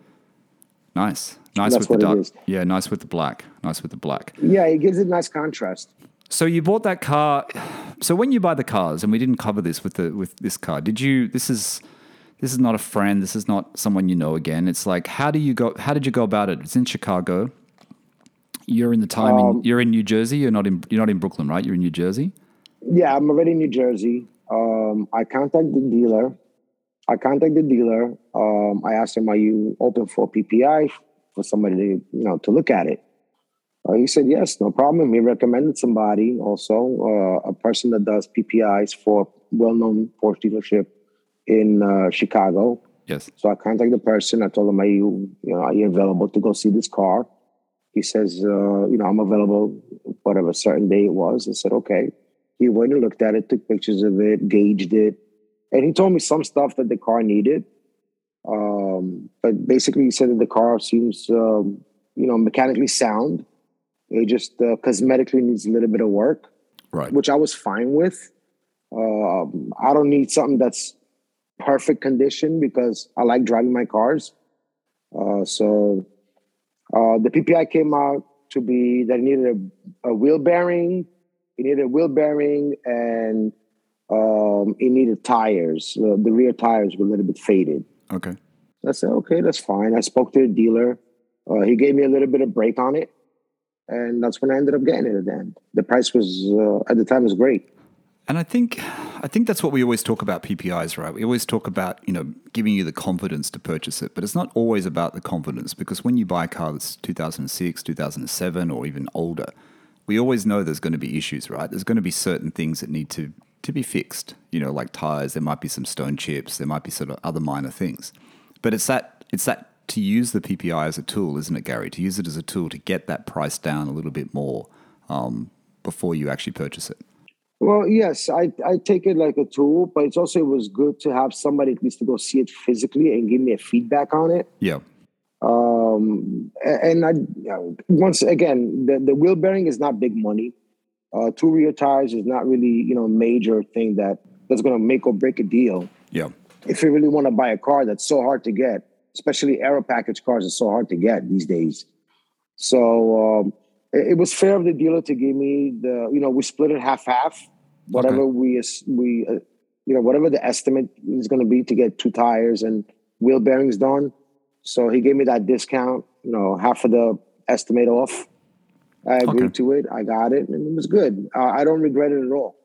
Nice. Nice That's with the dark. Yeah, nice with the black. Nice with the black. Yeah, it gives it nice contrast. So you bought that car. So when you buy the cars, and we didn't cover this with the with this car, did you? This is this is not a friend. This is not someone you know again. It's like how do you go? How did you go about it? It's in Chicago. You're in the time. Um, in, you're in New Jersey. You're not in. You're not in Brooklyn, right? You're in New Jersey. Yeah, I'm already in New Jersey. Um, I contact the dealer. I contact the dealer. Um, I asked him, "Are you open for PPI for somebody to you know to look at it?" Uh, he said, "Yes, no problem." He recommended somebody also, uh, a person that does PPIs for well-known Porsche dealership in uh, Chicago. Yes. So I contacted the person. I told him, "Are you, you know, are you available to go see this car?" He says, uh, "You know, I'm available, whatever certain day it was." I said, "Okay." He went and looked at it, took pictures of it, gauged it, and he told me some stuff that the car needed. Um, but basically, he said that the car seems, um, you know, mechanically sound. It just uh, cosmetically needs a little bit of work Right. which I was fine with. Um, I don't need something that's perfect condition because I like driving my cars. Uh, so uh, the PPI came out to be that it needed a, a wheel bearing, it needed a wheel bearing, and um, it needed tires. Uh, the rear tires were a little bit faded. Okay. I said, okay, that's fine. I spoke to the dealer. Uh, he gave me a little bit of break on it, and that's when I ended up getting it at the end. The price was uh, at the time was great. And I think, I think that's what we always talk about PPIs, right? We always talk about you know giving you the confidence to purchase it, but it's not always about the confidence because when you buy a car that's 2006, 2007, or even older, we always know there's going to be issues, right? There's going to be certain things that need to to be fixed. You know, like tires. There might be some stone chips. There might be sort of other minor things, but it's that it's that to use the PPI as a tool, isn't it, Gary? To use it as a tool to get that price down a little bit more um, before you actually purchase it. Well, yes, I, I take it like a tool, but it's also it was good to have somebody at least to go see it physically and give me a feedback on it. Yeah. Um, and I once again, the, the wheel bearing is not big money. Uh, two rear tires is not really you know major thing that that's going to make or break a deal. Yeah. If you really want to buy a car that's so hard to get, especially aero package cars are so hard to get these days. So um, it, was fair of the dealer to give me the you know we split it half half whatever Okay. we we uh, you know whatever the estimate is going to be to get two tires and wheel bearings done. So he gave me that discount, you know, half of the estimate off. I agreed Okay. to it. I got it, and it was good. Uh, I don't regret it at all.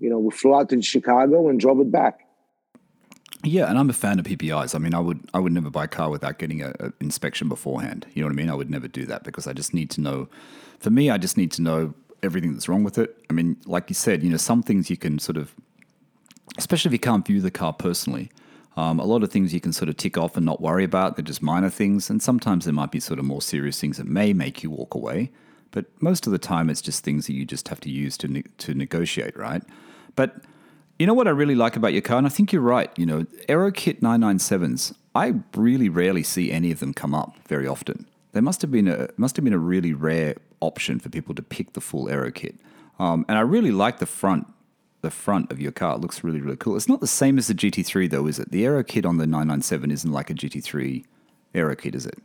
You know, we flew out to Chicago and drove it back. Yeah, and I'm a fan of PPIs. I mean, I would I would never buy a car without getting a, inspection beforehand. You know what I mean? I would never do that because I just need to know. For me, I just need to know everything that's wrong with it. I mean, like you said, you know, some things you can sort of, especially if you can't view the car personally. Um, a lot of things you can sort of tick off and not worry about. They're just minor things, and sometimes there might be sort of more serious things that may make you walk away. But most of the time, it's just things that you just have to use to ne- to negotiate, right? But you know what I really like about your car, and I think you're right. You know, AeroKit 997s. I really rarely see any of them come up very often. There must have been a must have been a really rare option for people to pick the full AeroKit. Um, and I really like the front the front of your car. It looks really really cool. It's not the same as the GT3 though, is it? The AeroKit on the 997 isn't like a GT3 AeroKit, is it?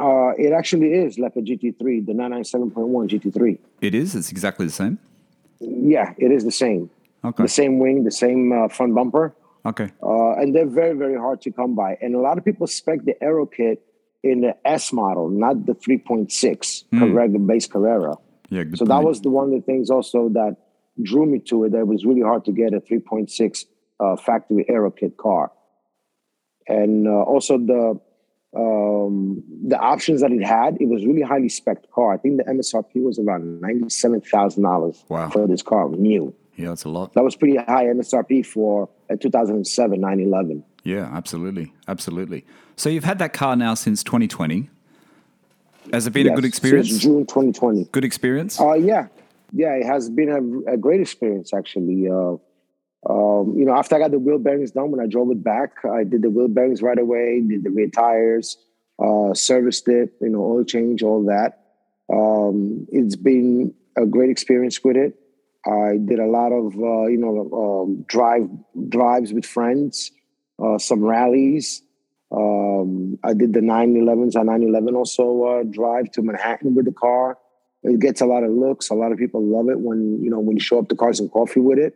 Uh, it actually is like a GT3, the 997.1 GT3. It is. It's exactly the same. Yeah, it is the same. Okay. The same wing, the same uh, front bumper. Okay. Uh, and they're very, very hard to come by. And a lot of people spec the Aero kit in the S model, not the 3.6 regular base Carrera. Yeah. Good So that was the one of the things also that drew me to it. That it was really hard to get a 3.6 uh, factory Aero kit car. And uh, also the um, the options that it had, it was really highly spec car. I think the MSRP was around ninety-seven thousand dollars Wow. for this car, new. Yeah, that's a lot. That was pretty high MSRP for a 2007 911. Yeah, absolutely, absolutely. So you've had that car now since 2020. Has it been a Yes, good since experience? June 2020. Good experience. Uh, yeah, yeah, it has been a, a great experience actually. Uh, um, you know, after I got the wheel bearings done, when I drove it back, I did the wheel bearings right away, did the rear tires, uh, serviced it, you know, oil change, all that. Um, it's been a great experience with it. I did a lot of, uh, you know, um, drive drives with friends, uh, some rallies. Um, I did the 911s on 911 also uh, drive to Manhattan with the car. It gets a lot of looks. A lot of people love it when you know when you show up to Cars and Coffee with it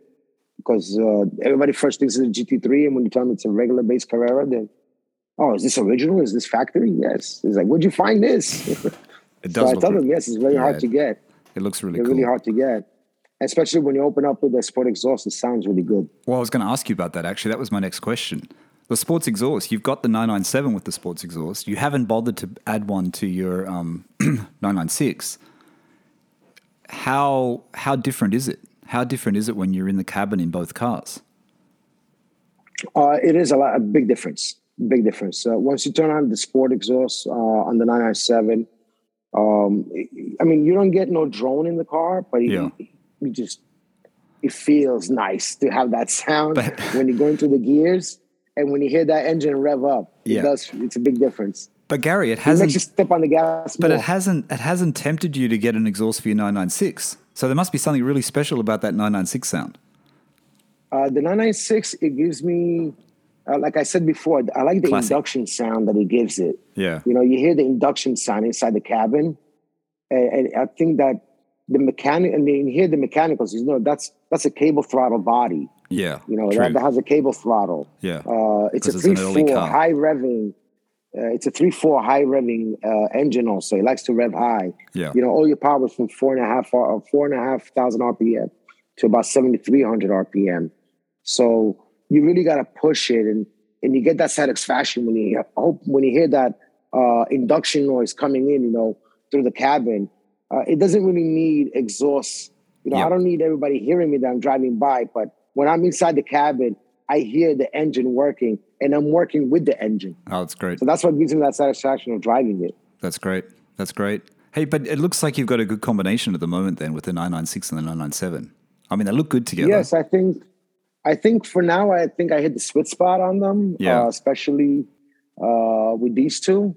because uh, everybody first thinks it's a GT3, and when you tell them it's a regular base Carrera, then oh, is this original? Is this factory? Yes. It's like, where'd you find this? It so does I look tell them, yes, it's very Yeah, hard to get. It looks really They're cool. really hard to get, especially when you open up with the sport exhaust. It sounds really good. Well, I was going to ask you about that actually. That was my next question. The sports exhaust. You've got the 997 with the sports exhaust. You haven't bothered to add one to your um, 996. How how different is it? How different is it when you're in the cabin in both cars? Uh, it is a lot, a big difference. Big difference. Uh, once you turn on the sport exhaust uh, on the 997, um, I mean, you don't get no drone in the car, but Yeah. you just it feels nice to have that sound But- when you go into the gears and when you hear that engine rev up. Yeah. It does. It's a big difference. But Gary, it It hasn't. you step on the gas. But more. it hasn't. It hasn't tempted you to get an exhaust for your 996. So there must be something really special about that 996 sound. Uh, the 996, it gives me, uh, like I said before, I like the Classic. induction sound that it gives it. Yeah. You know, you hear the induction sound inside the cabin, and, and I think that the mechanic and then here the mechanicals. You know, that's that's a cable throttle body. Yeah. You know that, that, has a cable throttle. Yeah. Uh, it's a three four high revving. Uh, it's a three four high revving uh, engine. Also, it likes to rev high. Yeah. You know, all your power is from four and a half uh, four and a half thousand RPM to about seventy three hundred RPM. So you really got to push it, and and you get that satisfaction when you hope when you hear that uh, induction noise coming in. You know, through the cabin. Uh, it doesn't really need exhaust. You know, yep. I don't need everybody hearing me that I'm driving by, but when I'm inside the cabin, I hear the engine working and I'm working with the engine. Oh, that's great. So that's what gives me that satisfaction of driving it. That's great. That's great. Hey, but it looks like you've got a good combination at the moment then with the 996 and the 997. I mean, they look good together. Yes, I think I think for now I think I hit the sweet spot on them, yeah. Uh, especially uh, with these two.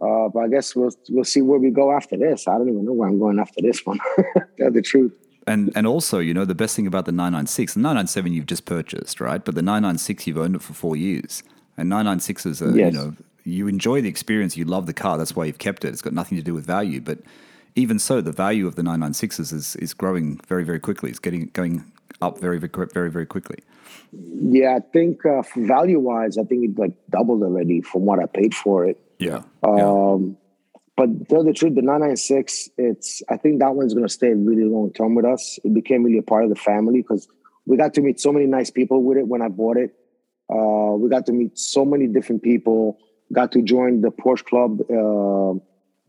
Uh, but I guess we'll we'll see where we go after this. I don't even know where I'm going after this one. Tell the truth. And and also, you know, the best thing about the 996, the 997 you've just purchased, right? But the 996 you've owned it for four years, and 996 is a yes. you know you enjoy the experience, you love the car, that's why you've kept it. It's got nothing to do with value, but even so, the value of the 996s is is growing very very quickly. It's getting going up very very very very quickly. Yeah, I think uh, value wise, I think it like doubled already from what I paid for it. Yeah. Um, But tell the truth, the 996, it's I think that one's gonna stay really long term with us. It became really a part of the family because we got to meet so many nice people with it when I bought it. Uh, we got to meet so many different people. Got to join the Porsche Club, uh,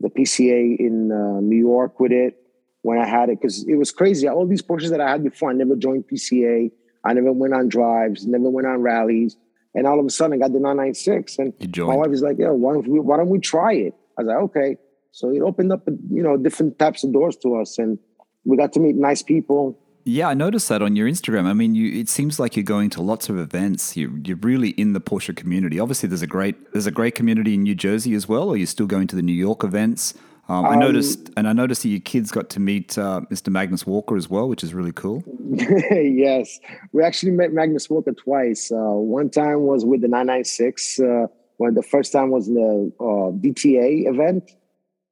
the PCA in uh, New York with it when I had it because it was crazy. All these Porsches that I had before, I never joined PCA. I never went on drives, never went on rallies. And all of a sudden, I got the 996. And my wife is like, "Yeah, why don't we, why don't we try it?" I was like, "Okay." So it opened up, you know, different types of doors to us, and we got to meet nice people. Yeah, I noticed that on your Instagram. I mean, you, it seems like you're going to lots of events. You, you're really in the Porsche community. Obviously, there's a great there's a great community in New Jersey as well. Or you're still going to the New York events. Um, I um, noticed, and I noticed that your kids got to meet uh, Mr. Magnus Walker as well, which is really cool. yes, we actually met Magnus Walker twice. Uh, one time was with the 996. Uh, when the first time was in the uh, DTA event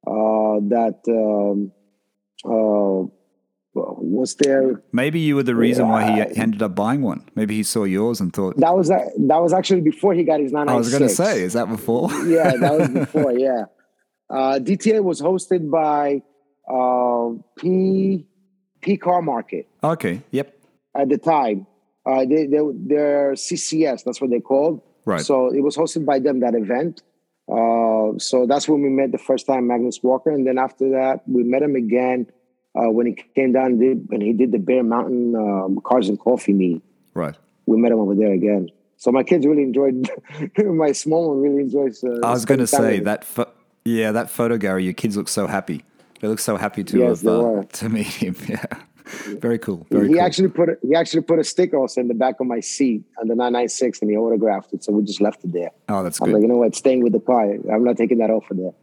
uh, that um, uh, was there. Maybe you were the reason why he ended up buying one. Maybe he saw yours and thought that was that was actually before he got his 996. I was going to say, is that before? yeah, that was before. Yeah. Uh, DTA was hosted by uh, P P Car Market. Okay. Yep. At the time, uh, they, they they're CCS. That's what they called. Right. So it was hosted by them that event. Uh, so that's when we met the first time Magnus Walker, and then after that we met him again uh, when he came down and, did, and he did the Bear Mountain um, Cars and Coffee meet. Right. We met him over there again. So my kids really enjoyed. my small one really enjoys. Uh, I was going to say that. Fo- yeah, that photo, Gary. Your kids look so happy. They look so happy to yes, have uh, to meet him. Yeah, very cool. Very he cool. actually put a, he actually put a sticker also in the back of my seat on the 996, and he autographed it. So we just left it there. Oh, that's I'm good. like, you know what? Staying with the car. I'm not taking that off of there.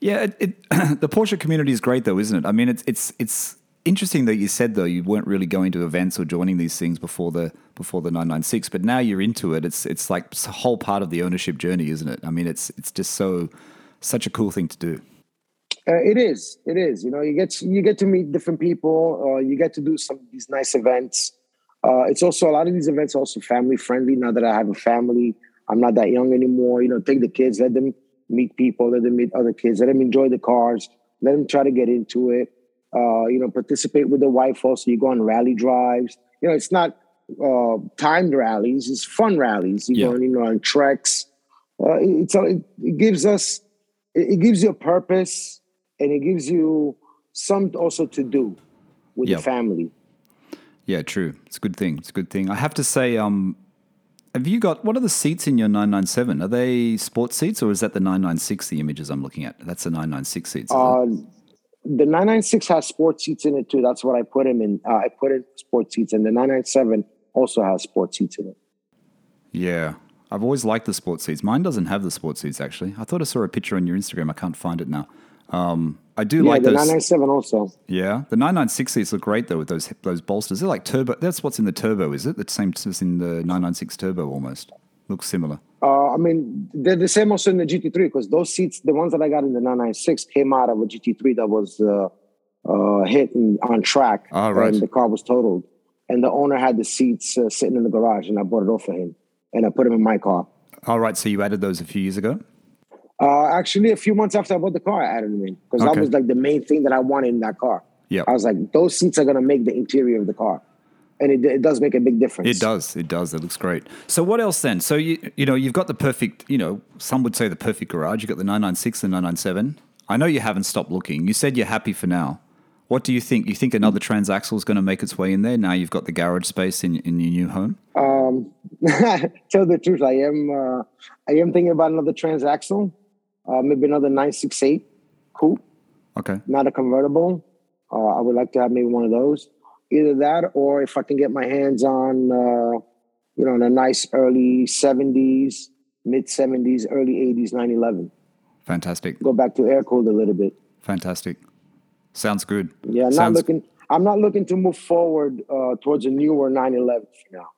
Yeah, it, it, the Porsche community is great, though, isn't it? I mean, it's it's it's interesting that you said though you weren't really going to events or joining these things before the before the 996, but now you're into it. It's it's like it's a whole part of the ownership journey, isn't it? I mean, it's it's just so such a cool thing to do. Uh, it is. It is. You know, you get you get to meet different people. Uh, you get to do some of these nice events. Uh, it's also a lot of these events are also family friendly. Now that I have a family, I'm not that young anymore. You know, take the kids, let them meet people, let them meet other kids, let them enjoy the cars, let them try to get into it. Uh, you know, participate with the wife. Also, you go on rally drives. You know, it's not uh, timed rallies; it's fun rallies. You yeah. go, on, you know, on treks. Uh, it's it, it gives us it, gives you a purpose and it gives you some also to do with yep. the family. Yeah, true. It's a good thing. It's a good thing. I have to say, um, have you got what are the seats in your 997? Are they sports seats or is that the 996? The images I'm looking at that's the 996 seats. Uh, the 996 has sports seats in it too. That's what I put him in. Uh, I put in sports seats, and the 997 also has sports seats in it. Yeah, I've always liked the sports seats. Mine doesn't have the sports seats actually. I thought I saw a picture on your Instagram. I can't find it now. Um, I do yeah, like the those. 997 also. Yeah, the 996 seats look great though with those those bolsters. They're like turbo. That's what's in the turbo, is it? The same as in the 996 turbo almost. Looks similar. Uh, I mean, they're the same also in the GT3 because those seats, the ones that I got in the 996, came out of a GT3 that was uh, uh, hit and, on track, Oh, right. and the car was totaled. And the owner had the seats uh, sitting in the garage, and I bought it off for him, and I put them in my car. All right. So you added those a few years ago. Uh, actually, a few months after I bought the car, I added them in because Okay. that was like the main thing that I wanted in that car. Yeah. I was like, those seats are gonna make the interior of the car, and it, it does make a big difference. It does. It does. It looks great. So what else then? So you you know you've got the perfect. You know some would say the perfect garage. You have got the 996 and 997. I know you haven't stopped looking. You said you're happy for now. What do you think? You think another transaxle is going to make its way in there now? You've got the garage space in in your new home. Um, tell the truth, I am uh, I am thinking about another transaxle, uh, maybe another nine six eight coupe, Okay. not a convertible. Uh, I would like to have maybe one of those. Either that, or if I can get my hands on, uh, you know, in a nice early seventies, mid seventies, early eighties, 911. Fantastic. Go back to air cooled a little bit. Fantastic. Sounds good. Yeah, not Sounds- looking. I'm not looking to move forward uh, towards a newer 911 for now.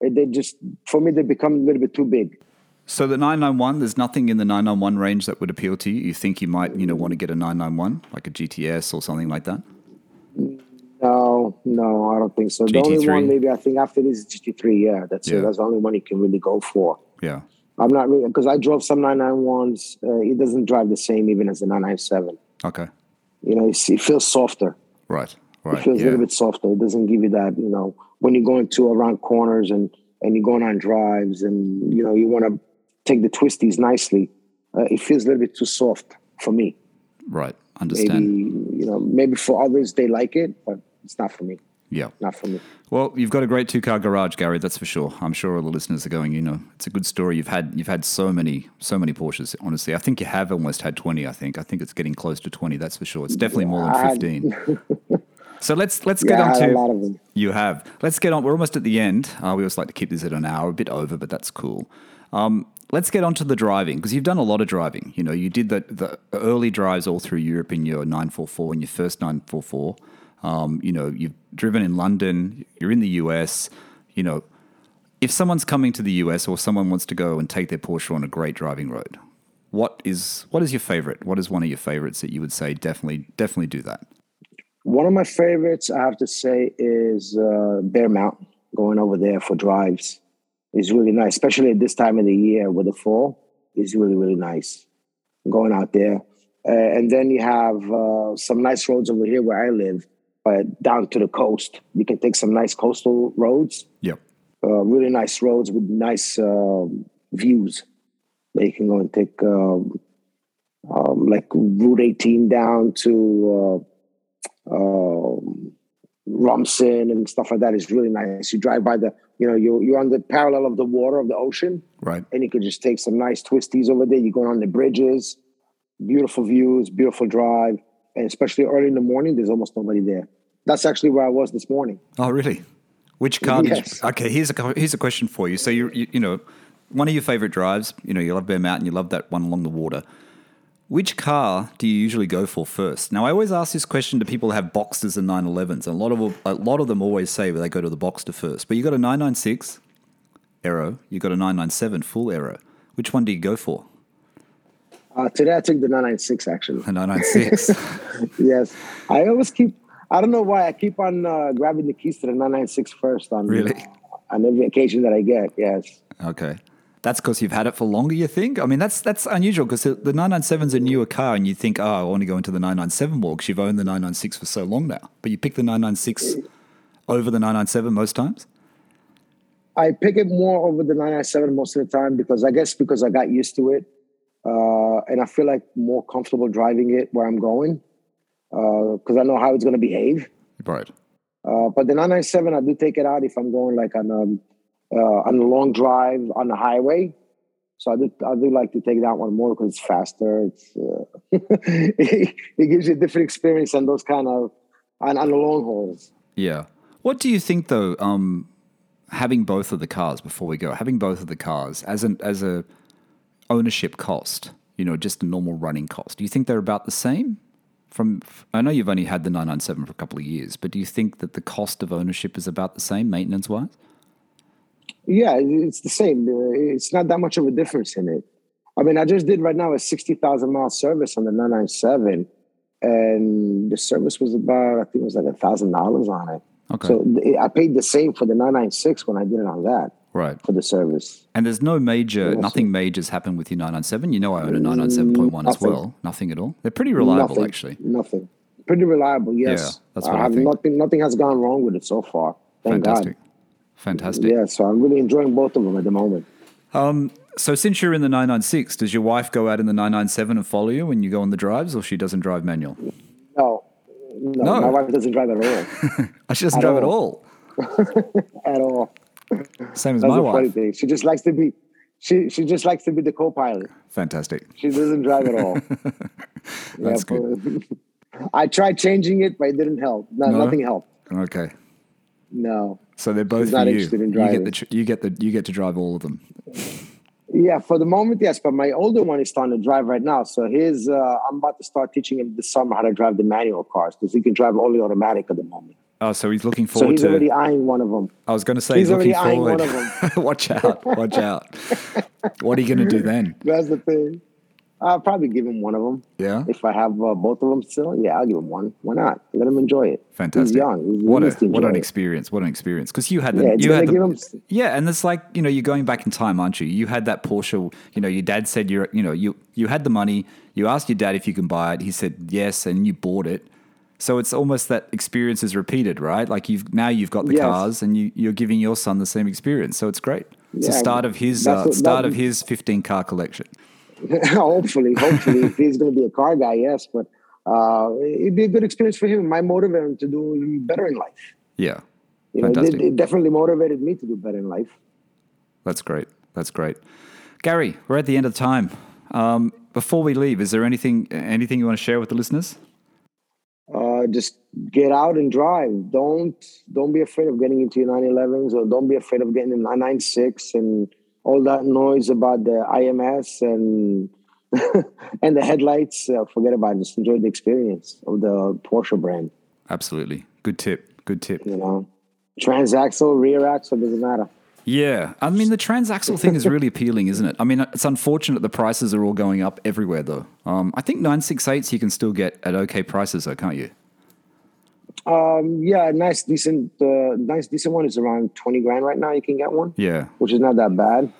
They just for me they become a little bit too big. So the 991, there's nothing in the 991 range that would appeal to you. You think you might, you know, want to get a 991, like a GTS or something like that? No, no, I don't think so. The only GT3? one maybe I think after this is GT3. Yeah, that's Yeah. it. That's the only one you can really go for. Yeah. I'm not really because I drove some 991s. Uh, it doesn't drive the same even as the 997. Okay. You know, it feels softer. Right. It Right. feels a little bit softer. It doesn't give you that. You know, when you're going to around corners and and you're going on drives and you know you want to take the twisties nicely. Uh, it feels a little bit too soft for me. Right. understand. Maybe you know, maybe for others they like it, but it's not for me. Yeah. Not for me. Well, you've got a great two car garage, Gary. That's for sure. I'm sure all the listeners are going. You know, it's a good story. You've had you've had so many so many Porsches. Honestly, I think you have almost had 20. I think I think it's getting close to 20. That's for sure. It's definitely more than 15. so let's let's get Yeah, I on to a lot of them. you have. Let's get on. We're almost at the end. Uh, we always like to keep this at an hour, a bit over, but that's cool. Um, let's get on to the driving because you've done a lot of driving. You know, you did the, the early drives all through Europe in your 944 and your first 944. Um, you know, you've driven in London, you're in the US. You know, if someone's coming to the US or someone wants to go and take their Porsche on a great driving road, what is what is your favorite? What is one of your favorites that you would say definitely definitely do that? One of my favorites, I have to say, is uh, Bear Mountain. Going over there for drives is really nice, especially at this time of the year with the fall. is really really nice. Going out there, uh, and then you have uh, some nice roads over here where I live, uh, down to the coast. You can take some nice coastal roads, Yep. uh, really nice roads with nice um, views. That you can go and take, um, um, like Route 18 down to uh, um, Rumson and stuff like that is really nice. You drive by the, you know, you you're on the parallel of the water of the ocean, Right. and you can just take some nice twisties over there. You're going on the bridges, beautiful views, beautiful drive, and especially early in the morning, there's almost nobody there. That's actually where I was this morning. Oh, really? Which car? Yes. you, okay, here's a here's a question for you. So you, you you know, one of your favorite drives. You know, you love Bear Mountain. You love that one along the water. Which car do you usually go for first? Now, I always ask this question to people who have Boxsters and 911s, and a lot of a lot of them always say they go to the Boxster first. But you got a 996 Aero, you got a 997 full Aero. Which one do you go for? Uh, today I took the 996 actually. A 996. yes, I always keep. I don't know why I keep on uh, grabbing the keys to the 996 first on Really? on every occasion that I get. Yes. Okay. That's because you've had it for longer, you think? I mean, that's that's unusual because the, the 997's a newer car and you think, oh, I want to go into the 997 more because you've owned the 996 for so long now. But you pick the 996 over the 997 most times? I pick it more over the 997 most of the time because I guess because I got used to it, uh, and I feel like more comfortable driving it where I'm going because I know how it's going to behave. Right. Uh, but the 997, I do take it out if I'm going like on um, uh, on a long drive on the highway. So I do I do like to take that one more because it's faster. It's uh, it, it gives you a different experience on those kind of on, on the long hauls. Yeah. What do you think, though, um, having both of the cars before we go, having both of the cars as an as a ownership cost, you know, just a normal running cost, do you think they're about the same? From I know you've only had the 997 for a couple of years, but do you think that the cost of ownership is about the same maintenance wise? Yeah, it's the same. Uh, It's not that much of a difference in it. I mean, I just did right now a 60,000 mile service on the 997, and the service was about I think it was like a thousand dollars on it. Okay. So I paid the same for the 996 when I did it on that Right. for the service. And there's no major, Yeah, nothing majors happen with your 997. You know I own a 997.1 as well. Nothing at all. They're pretty reliable, nothing, actually. Nothing. Pretty reliable, yes. Yeah, that's what I have think. nothing. Nothing has gone wrong with it so far. Thank Fantastic. God. Fantastic. Yeah, so I'm really enjoying both of them at the moment. Um, so since you're in the 996, does your wife go out in the 997 and follow you when you go on the drives, or she doesn't drive manual? No, no, No. my wife doesn't drive at all. Oh, she doesn't At drive at all. all. at all. Same as That's my a funny wife. thing. She just likes to be. She she just likes to be the co-pilot. Fantastic. She doesn't drive at all. That's Yeah, but- I tried changing it, but it didn't help. No, No? Nothing helped. Okay. No. So they're both not you. interested in you get the you get the you get to drive all of them. Yeah, for the moment, yes. But my older one is starting to drive right now. So his, uh, I'm about to start teaching him this summer how to drive the manual cars because he can drive only automatic at the moment. Oh, so he's looking forward. So he's to. already eyeing one of them. I was going to say he's, he's looking already eyeing forward. one of them. watch out! Watch out! what are you going to do then? That's the thing. I'll probably give him one of them Yeah. if I have uh, both of them still. Yeah, I'll give him one. Why not? Let him enjoy it. Fantastic. He's young. He's, what he a what an it. experience! What an experience! Because you had the Yeah, you had the, give him. yeah, and it's like you know you're going back in time, aren't you? You had that Porsche. You know, your dad said you're you know you you had the money. You asked your dad if you can buy it. He said yes, and you bought it. So it's almost that experience is repeated, right? Like you've now you've got the Yes. cars, and you you're giving your son the same experience. So it's great. It's the start of his uh, what- start of his 15 car collection. hopefully, hopefully, if he's going to be a car guy, yes. But uh, it'd be a good experience for him. It might motivate him to do better in life. Yeah, You know, it, fantastic. it definitely motivated me to do better in life. That's great. That's great. Gary, we're at the end of time. Um, before we leave, is there anything anything you want to share with the listeners? Uh, just get out and drive. Don't don't be afraid of getting into your 911s or don't be afraid of getting in 996 and all that noise about the IMS and and the headlights. Uh, forget about it. Just enjoy the experience of the Porsche brand. Absolutely. Good tip. Good tip. You know, transaxle, rear axle doesn't matter. Yeah. I mean, the transaxle thing is really appealing, isn't it? I mean, it's unfortunate the prices are all going up everywhere, though. Um, I think 968s you can still get at okay prices, though, can't you? Um, yeah, nice, decent, uh, nice, decent one is around 20 grand right now. You can get one, Yeah. which is not that bad.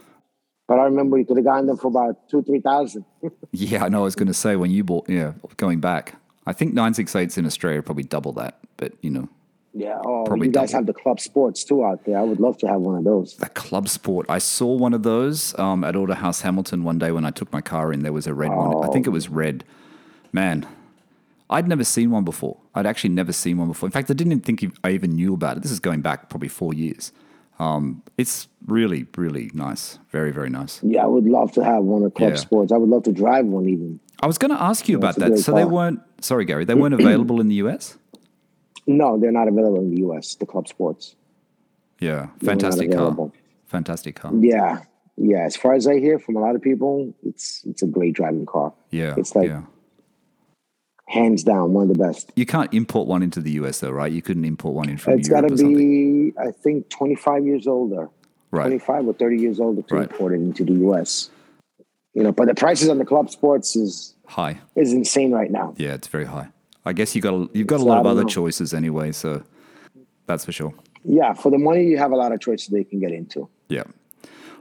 But I remember you could have gotten them for about two, three thousand. Yeah, I know. I was going to say when you bought, yeah, going back. I think 968s in Australia probably double that, but you know, Yeah. Oh, Probably you guys double. have the club sports too out there. I would love to have one of those. the club sport. I saw one of those um, at Order House Hamilton one day when I took my car in. There was a red one. I think it was red. Man, I'd never seen one before. I'd actually never seen one before. In fact, I didn't even think I even knew about it. This is going back probably four years. Um, it's really, really nice. Very, very nice. Yeah, I would love to have one of club Yeah. sports. I would love to drive one even. I was going to ask you about that. So they weren't. Sorry, Gary. They weren't available in the US. No, they're not available in the US, the club sports. Yeah, fantastic car. Fantastic car. Yeah. Yeah. As far as I hear from a lot of people, it's it's a great driving car. Yeah, It's like- yeah. Hands down, one of the best. You can't import one into the US though, right? You couldn't import one in from It's got to something. be, I think, 25 years older. Right. 25 or 30 years older to Right. import it into the US. You know, but the prices on the club sports is High. is insane right now. Yeah, it's very high. I guess you got a, you've got a lot of other know. choices anyway, so that's for sure. Yeah, for the money, you have a lot of choices they can get into. Yeah.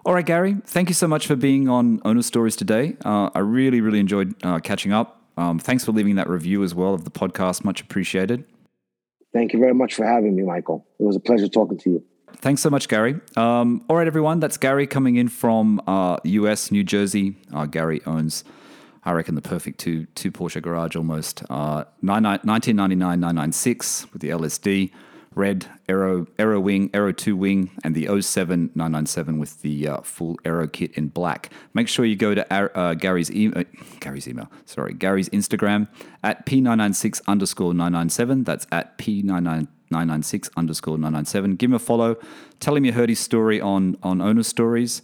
All right, Gary. Thank you so much for being on Owner Stories today. Uh, I really, really enjoyed uh, catching up. Um, thanks for leaving that review as well of the podcast. Much appreciated. Thank you very much for having me, Michael. It was a pleasure talking to you. Thanks so much, Gary. Um, all right, everyone. That's Gary coming in from uh, US, New Jersey. Uh, Gary owns, I reckon, the perfect two two Porsche garage almost. Uh, 99 1999 996 with the LSD, red Aero Aero wing, Aero 2 wing, and the 07 997 with the uh, full Aero kit in black. Make sure you go to Ar- uh, Gary's email. Gary's email. Sorry, Gary's Instagram at p996 underscore 997. That's at p99. 996 underscore 997. Give him a follow. Tell him you heard his story on, on Owner Stories.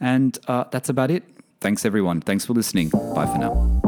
And uh, that's about it. Thanks, everyone. Thanks for listening. Bye for now.